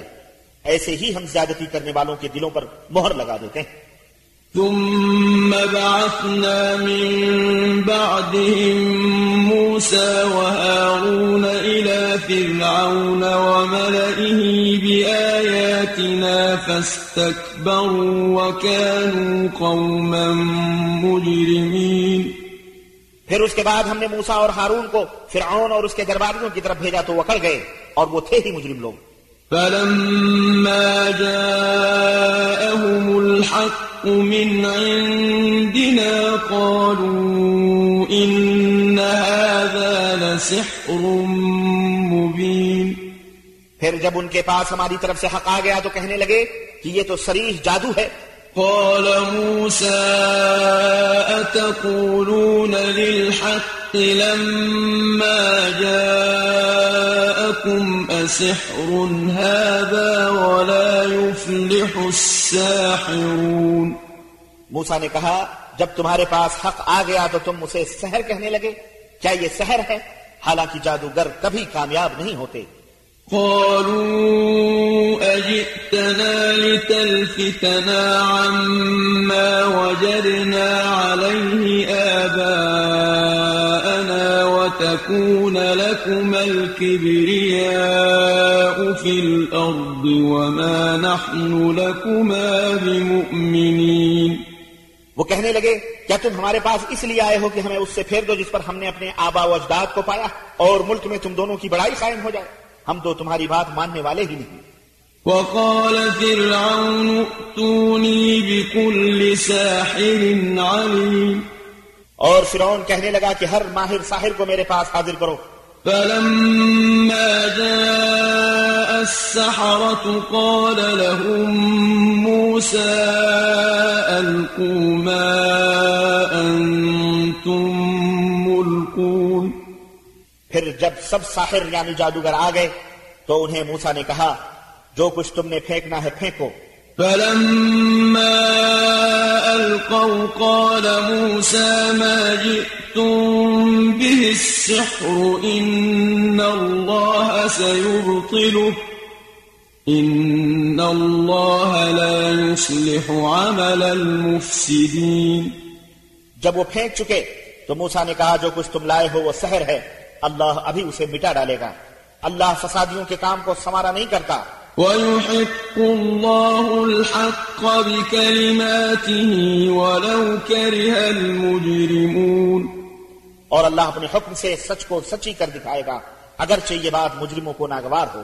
ایسے ہی ہم زیادتی کرنے والوں کے دلوں پر مہر لگا دیتے ہیں۔ ثم بعثنا من بعدهم موسى وهارون إلى فرعون وملئه بآياتنا فاستكبروا وكانوا قوما مجرمين. پھر اس کے بعد ہم نے موسیٰ اور حارون کو فرعون اور اس کے درباریوں کی طرف بھیجا تو وکڑ گئے اور وہ تھے ہی مجرم لوگ۔ فلما جاءهم الحق من عندنا قالوا إن هذا لسحر مبين۔ پھر جب ان کے پاس ہماری طرف سے حق آ گیا تو کہنے لگے کہ یہ تو سریح جادو ہے۔ قال موسى أتقولون للحق لما جاءكم أسحر هذا ولا يفلح الساحرون موسا نے کہا، جب تمہارے پاس حق آ گیا تو تم اسے سحر کہنے لگے۔ کیا یہ سحر ہے؟ حالانکہ جادوگر کبھی کامیاب نہیں ہوتے۔ قالوا أجئتنا لتلفتنا عما وجدنا عليه آباءنا وتكون لكما الكبرياء في الأرض وما نحن لكما بمؤمنين. وہ کہنے لگے کیا تم ہمارے پاس اس لیے آئے ہو کہ ہمیں اس سے پھیر دو جس پر ہم نے اپنے آبا و اجداد کو پایا اور ملک میں تم دونوں کی بڑائی قائم ہو جائے ہم تو تمہاری بات ماننے والے ہی نہیں۔ وقال فرعون ائتوني بكل ساحر عليم اور فرعون کہنے لگا کہ ہر ماہر ساحر کو میرے پاس حاضر کرو۔ فلما جاء السحرة قال لهم موسى ألقوا ما أنتم پھر جب سب ساحر یعنی جادوگر آ گئے تو انہیں موسا نے کہا جو کچھ تم نے پھینکنا ہے پھینکو۔ فلما ألقوا قال موسى ما جئتم به السحر إن الله سيبطله إن الله لا يصلح عمل المفسدين۔ جب وہ پھینک چکے تو موسا نے کہا جو کچھ تم لائے ہو وہ سحر ہے۔ اللہ ابھی اسے مٹا ڈالے گا۔ اللہ فسادیوں کے کام کو سمارا نہیں کرتا۔ ويحق الله الحق بكلماته ولو كره المجرمون اور اللہ اپنے حکم سے سچ کو سچی کر دکھائے گا۔ اگرچہ یہ بات مجرموں کو ناگوار ہو۔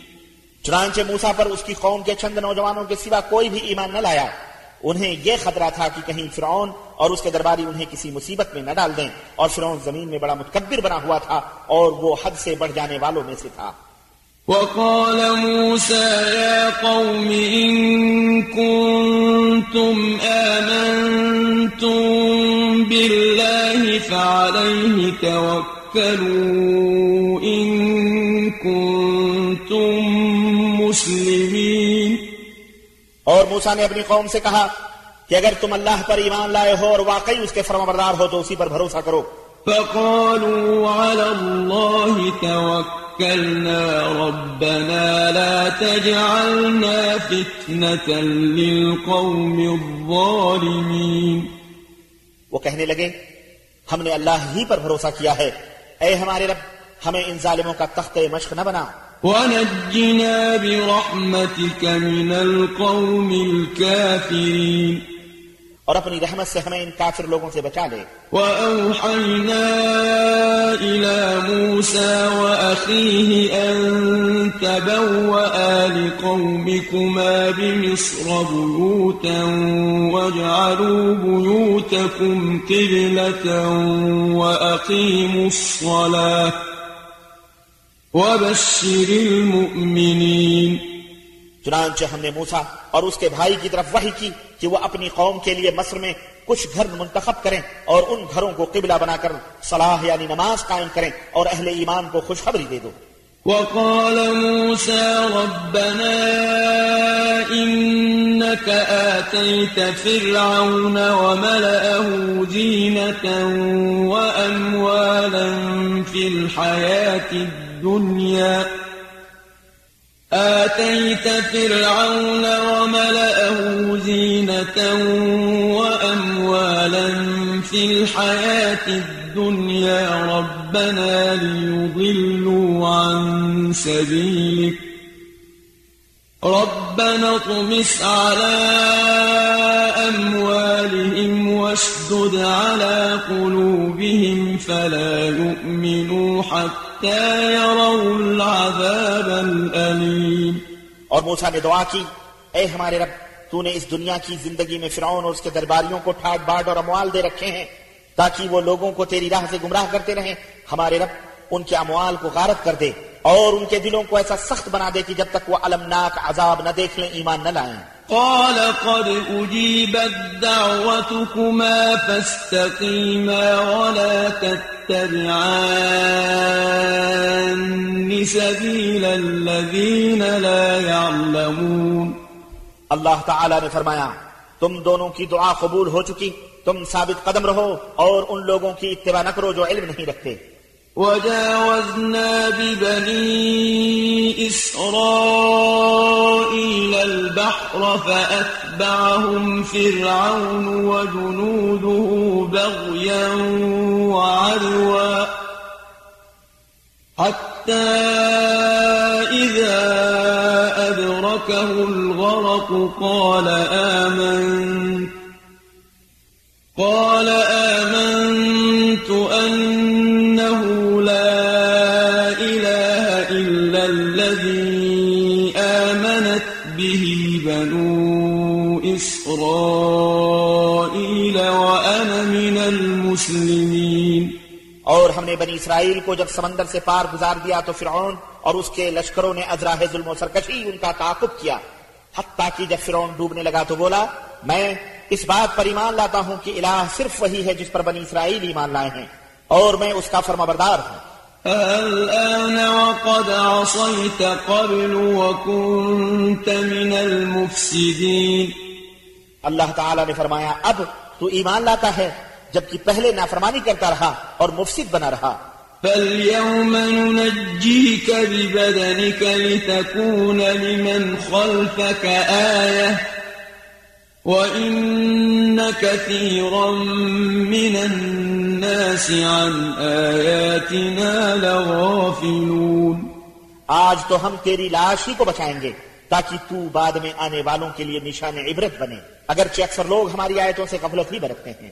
چنانچہ موسا پر اس کی قوم کے چند نوجوانوں کے سوا کوئی بھی ایمان نہ لایا۔ انہیں یہ خطرہ تھا کہ کہیں فرعون اور اس کے درباری انہیں کسی مصیبت میں نہ ڈال دیں اور فرعون زمین میں بڑا متکبر بنا ہوا تھا اور وہ حد سے بڑھ جانے والوں میں سے تھا۔ وقال موسى يا قوم إن كنتم آمنتم بالله فعليه توكلوا إن كنتم مسلمين اور موسا نے اپنی قوم سے کہا کہ اگر تم اللہ پر ایمان لائے ہو اور واقعی اس کے فرمبردار ہو تو اسی پر بھروسہ کرو۔ فقالوا على الله توكلنا ربنا لا تجعلنا فتنة للقوم الظالمين وہ کہنے لگے ہم نے اللہ ہی پر بھروسہ کیا ہے۔ اے ہمارے رب ہمیں ان ظالموں کا تخت مشق نہ بنا۔ ونجنا برحمتك من القوم الكافرين اور اپنی رحمت سے ہمیں ان کافر لوگوں سے بچا لے۔ وأوحينا إلى موسى وأخيه أن تبوأ لقومكما بمصر بيوتا واجعلوا بيوتكم قبلة وأقيموا الصلاة وبشر المؤمنين۔ چنانچہ ہم نے موسا اور اس کے بھائی کی طرف وحی کی کہ وہ اپنی قوم کے لیے مصر میں کچھ گھر منتخب کریں اور ان گھروں کو قبلہ بنا کر صلاح یعنی نماز قائم کریں اور اہل ایمان کو خوشخبری دے دو۔ وقال موسى ربنا إنك آتيت فرعون وملأه زينة وأموالا في الحياة الدنيا. آتيت فرعون وملأه زينة وأموالا في الحياة الدنيا. ربنا ليضلوا عن سبيلك. ربنا اطمس على أموالهم واشدد على قلوبهم فلا يؤمنوا حتى يروا العذاب الأليم. اور موسا نے دعا کی اے ہمارے رب تو نے اس دنیا کی زندگی میں فرعون اور اس کے درباریوں کو ٹھاٹ باٹ اور اموال دے رکھے ہیں۔ تاکہ وہ لوگوں کو تیری راہ سے گمراہ کرتے رہیں ہمارے رب ان کے اموال کو غارت کر دے اور ان کے دلوں کو ایسا سخت بنا دے کہ جب تک وہ المناک عذاب نہ دیکھ لیں ایمان نہ لائیں۔ قال قد أجيبت دعوتكما فاستقيما ولا تتبعان سبيل الذين لا يعلمون۔ اللہ تعالی نے فرمایا تم دونوں کی دعا قبول ہو چکی تم ثابت قدم رہو اور ان لوگوں کی اتباع نہ کرو جو علم نہیں رکھتے وجاوزنا ببني إسرائيل البحر فأتبعهم فرعون وجنوده بغيا وعدوا حتى إذا أدركه الغرق قال آمنت. قال آمنت أنه لا إله إلا الذي آمنت به بنو إسرائيل وأنا من المسلمين. اور ہم نے بنی اسرائیل کو جب سمندر سے پار گزار دیا تو فرعون اور اس کے لشکروں نے ازراہ ظلم و سرکشی ان کا تعاقب کیا۔ حتیٰ کہ جب فرعون ڈوبنے لگا تو بولا میں اس بات پر ایمان لاتا ہوں کہ الہ صرف وہی ہے جس پر بنی اسرائیل ایمان لائے ہیں اور میں اس کا فرما بردار ہوں الآن وقد عصيت قبل وكنت من المفسدين۔ اللہ تعالی نے فرمایا اب تو ایمان لاتا ہے جبکہ پہلے نافرمانی کرتا رہا اور مفسد بنا رہا۔ فاليوم ننجيك ببدنك لتكون لمن خلفك آية وإن كثيرا من الناس عن آياتنا لغافلون. آج تو ہم تیری لاش ہی کو بچائیں گے تاکہ تو بعد میں آنے والوں کے لیے نشان عبرت بنے اگرچہ اکثر لوگ ہماری آیتوں سے غفلت ہی برکتے ہیں۔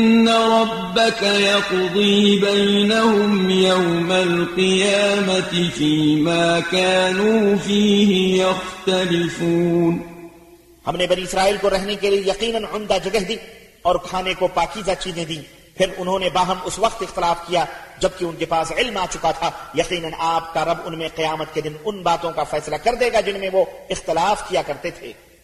ربك يقضي بينهم يوم القيامة فيما كانوا فيه يختلفون ہم نے بنی اسرائیل کو رہنے کے لیے یقیناً عمدہ جگہ دی اور کھانے کو پاکیزہ چیزیں دی پھر انہوں نے باہم اس وقت اختلاف کیا جبکہ ان کے پاس علم آ چکا تھا۔ یقیناً آپ کا رب ان میں قیامت کے دن ان باتوں کا فیصلہ کر دے گا جن میں وہ اختلاف کیا کرتے تھے۔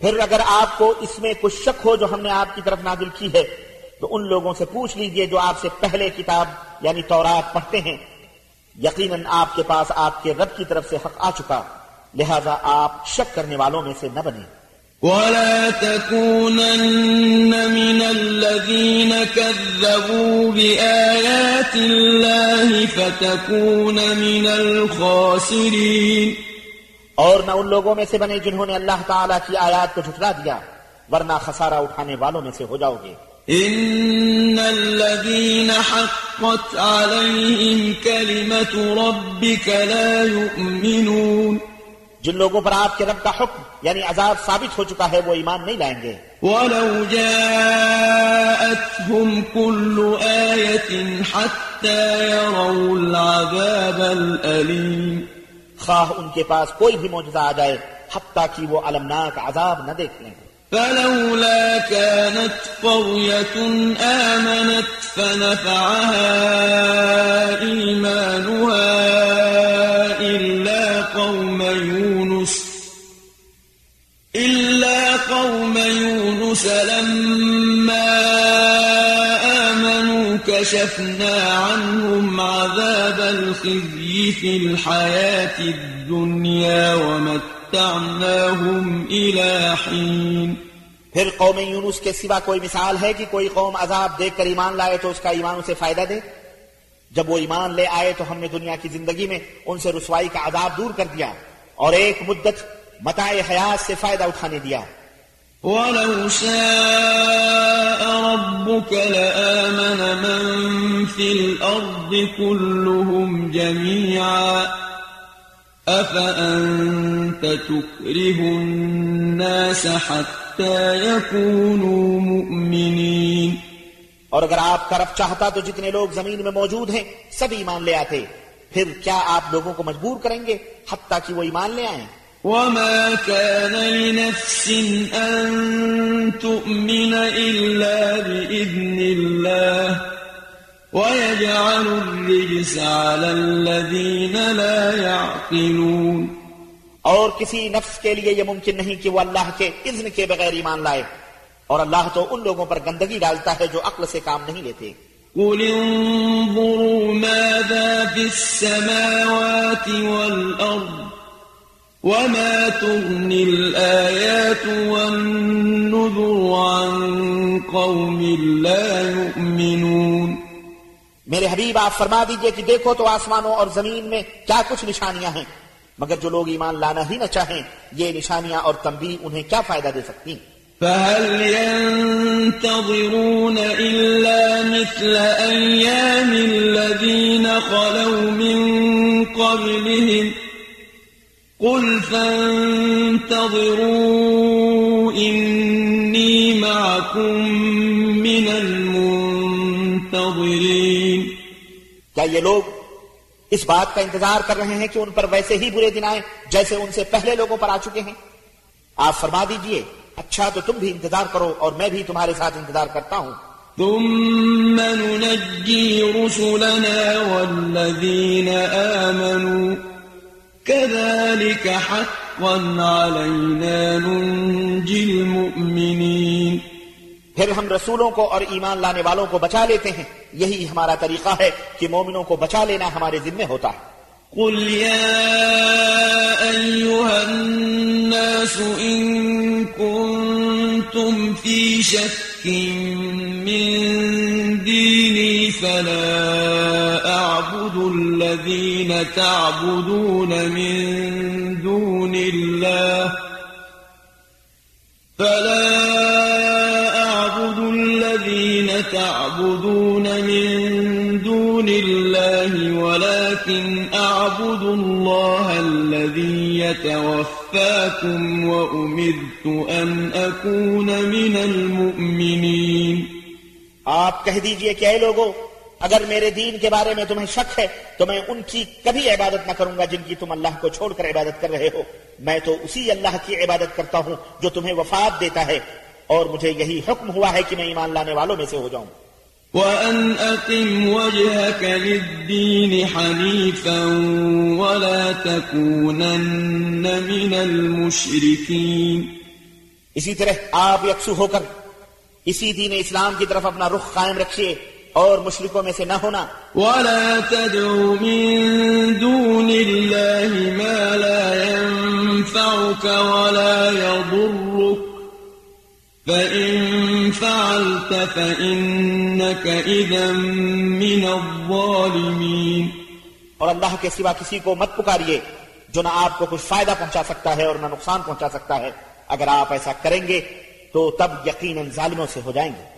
پھر اگر آپ کو اس میں کچھ شک ہو جو ہم نے آپ کی طرف نازل کی ہے، تو ان لوگوں سے پوچھ لیجیے جو آپ سے پہلے کتاب یعنی تورات پڑھتے ہیں۔ یقیناً آپ کے پاس آپ کے رب کی طرف سے حق آ چکا، لہذا آپ شک کرنے والوں میں سے نہ بنیں۔ ولا تكونن من الذين كذبوا بآيات الله فتكون من الخاسرين۔ اور نہ ان لوگوں میں سے بنے جنہوں نے اللہ تعالیٰ کی آیات کو جھٹلا دیا ورنہ خسارہ اٹھانے والوں میں سے ہو جاؤ گے۔ إن الذين حقت عليهم كلمة ربك لا يؤمنون جن لوگوں پر آپ کے رب کا حکم یعنی عذاب ثابت ہو چکا ہے وہ ایمان نہیں لائیں گے۔ ولو جاءتهم كل آية حتى يروا العذاب الأليم۔ خواہ ان کے پاس کوئی بھی معجزہ آ جائے حتیٰ کہ وہ المناک عذاب نہ دیکھ لیں فلولا كانت قرية آمنت فنفعها إيمانها إلا قوم يونس إلا قوم يونس لما آمنوا كشفنا عنهم عذاب الخزي في الحياة الدنيا ومتعناهم إلى حين۔ پھر قوم یونس کے سوا کوئی مثال ہے کہ کوئی قوم عذاب دیکھ کر ایمان لائے تو اس کا ایمان اسے فائدہ دے؟ جب وہ ایمان لے آئے تو ہم نے دنیا کی زندگی میں ان سے رسوائی کا عذاب دور کر دیا اور ایک مدت متاع حیات سے فائدہ اٹھانے دیا۔ ولو شاء ربك لآمن من في الأرض كلهم جميعا. أفأنت تكره الناس حتى يكونوا مؤمنين؟ اور اگر آپ کا رب چاہتا تو جتنے لوگ زمین میں موجود ہیں، سب ایمان لے آتے۔ پھر کیا آپ لوگوں کو مجبور کریں گے حتیٰ کہ وہ ایمان لے آئیں؟ وما كان لنفس أن تؤمن إلا بإذن الله ويجعل الرجس على الذين لا يعقلون اور کسی نفس کے لیے یہ ممکن نہیں کہ وہ اللہ کے اذن کے بغیر ایمان لائے۔ اور اللہ تو ان لوگوں پر گندگی ڈالتا ہے جو عقل سے کام نہیں لیتے۔ قل انظروا ماذا في السماوات والأرض وما تغني الآيات والنذر عن قوم لا يؤمنون میرے حبیب آپ فرما دیجیے کہ دیکھو تو آسمانوں اور زمین میں کیا کچھ نشانیاں ہیں۔ مگر جو لوگ ایمان لانا ہی نہ چاہیں یہ نشانیاں اور تنبیہ انہیں کیا فائدہ دے سکتی فهل ينتظرون إلا مثل أيام الذين خلوا من قبلهم قل فانتظروا إني معكم من المنتظرين. کیا یہ لوگ اس بات کا انتظار کر رہے ہیں کہ ان پر ویسے ہی برے دن آئیں جیسے ان سے پہلے لوگوں پر آ چکے ہیں؟ آپ فرما دیجیے اچھا تو تم بھی انتظار کرو اور میں بھی تمہارے ساتھ انتظار کرتا ہوں۔ ثم ننجي رسلنا والذين آمنوا كذلك حقا علينا ننجي المؤمنين. پھر ہم رسولوں کو اور ایمان لانے والوں کو بچا لیتے ہیں۔ یہی ہمارا طریقہ ہے کہ مومنوں کو بچا لینا ہمارے ذمے ہوتا ہے۔ قل يا أيها الناس إن كنتم في شك من ديني فلا الذين تعبدون من دون الله فلا أعبد الذين تعبدون من دون الله ولكن أعبد الله الذي يتوفاكم وأمرت أن أكون من المؤمنين آپ کہہ دیجئے کہ اے لوگو اگر میرے دین کے بارے میں تمہیں شک ہے تو میں ان کی کبھی عبادت نہ کروں گا جن کی تم اللہ کو چھوڑ کر عبادت کر رہے ہو۔ میں تو اسی اللہ کی عبادت کرتا ہوں جو تمہیں وفات دیتا ہے۔ اور مجھے یہی حکم ہوا ہے کہ میں ایمان لانے والوں میں سے ہو جاؤں۔ وأن أقم وجهك للدين حنيفا ولا تكونن من المشركين۔ اسی طرح آپ یکسو ہو کر اسی دین اسلام کی طرف اپنا رخ قائم رکھیے۔ اور مشرکوں میں سے نہ ہونا۔ ولا تدع من دون الله ما لا ينفعك ولا يضرك فإن فعلت فإنك إذا من الظالمين۔ اور اللہ کے سوا کسی کو مت پکاریے جو نہ آپ کو کچھ فائدہ پہنچا سکتا ہے اور نہ نقصان پہنچا سکتا ہے۔ اگر آپ ایسا کریں گے تو تب یقیناً ظالموں سے ہو جائیں گے۔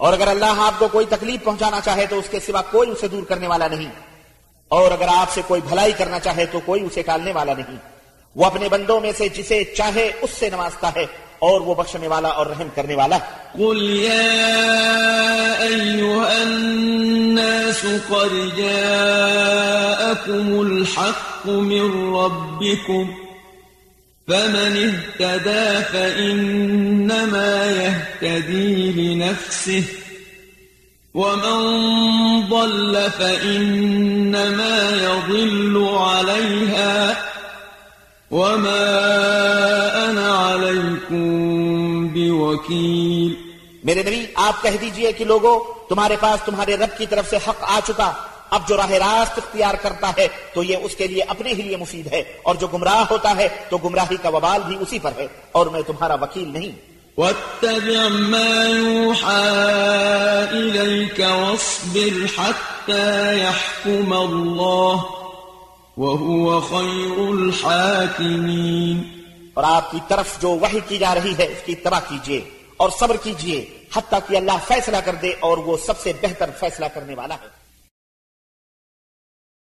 اور اگر اللہ آپ کو کوئی تکلیف پہنچانا چاہے تو اس کے سوا کوئی اسے دور کرنے والا نہیں۔ اور اگر آپ سے کوئی بھلائی کرنا چاہے تو کوئی اسے ٹالنے والا نہیں۔ وہ اپنے بندوں میں سے جسے چاہے اس سے نوازتا ہے اور وہ بخشنے والا اور رحم کرنے والا۔ قل يا أيها الناس قد جاءكم الحق من ربكم فمن اهتدى فإنما يهتدي لنفسه ومن ضل فإنما يضل عليها وما أنا عليكم بوكيل میرے نبی آپ کہہ دیجئے کہ لوگو تمہارے پاس تمہارے رب کی طرف سے حق آ چکا۔ اب جو راہ راست اختیار کرتا ہے تو یہ اس کے لیے اپنے ہی لیے مفید ہے اور جو گمراہ ہوتا ہے تو گمراہی کا وبال بھی اسی پر ہے اور میں تمہارا وکیل نہیں۔ واتبع ما يوحى إليك واصبر حتى يحكم الله وهو خير الحاكمين اور آپ کی طرف جو وحی کی جا رہی ہے اس کی اتباع کیجیے اور صبر کیجیے حتیٰ کہ اللہ فیصلہ کر دے اور وہ سب سے بہتر فیصلہ کرنے والا ہے۔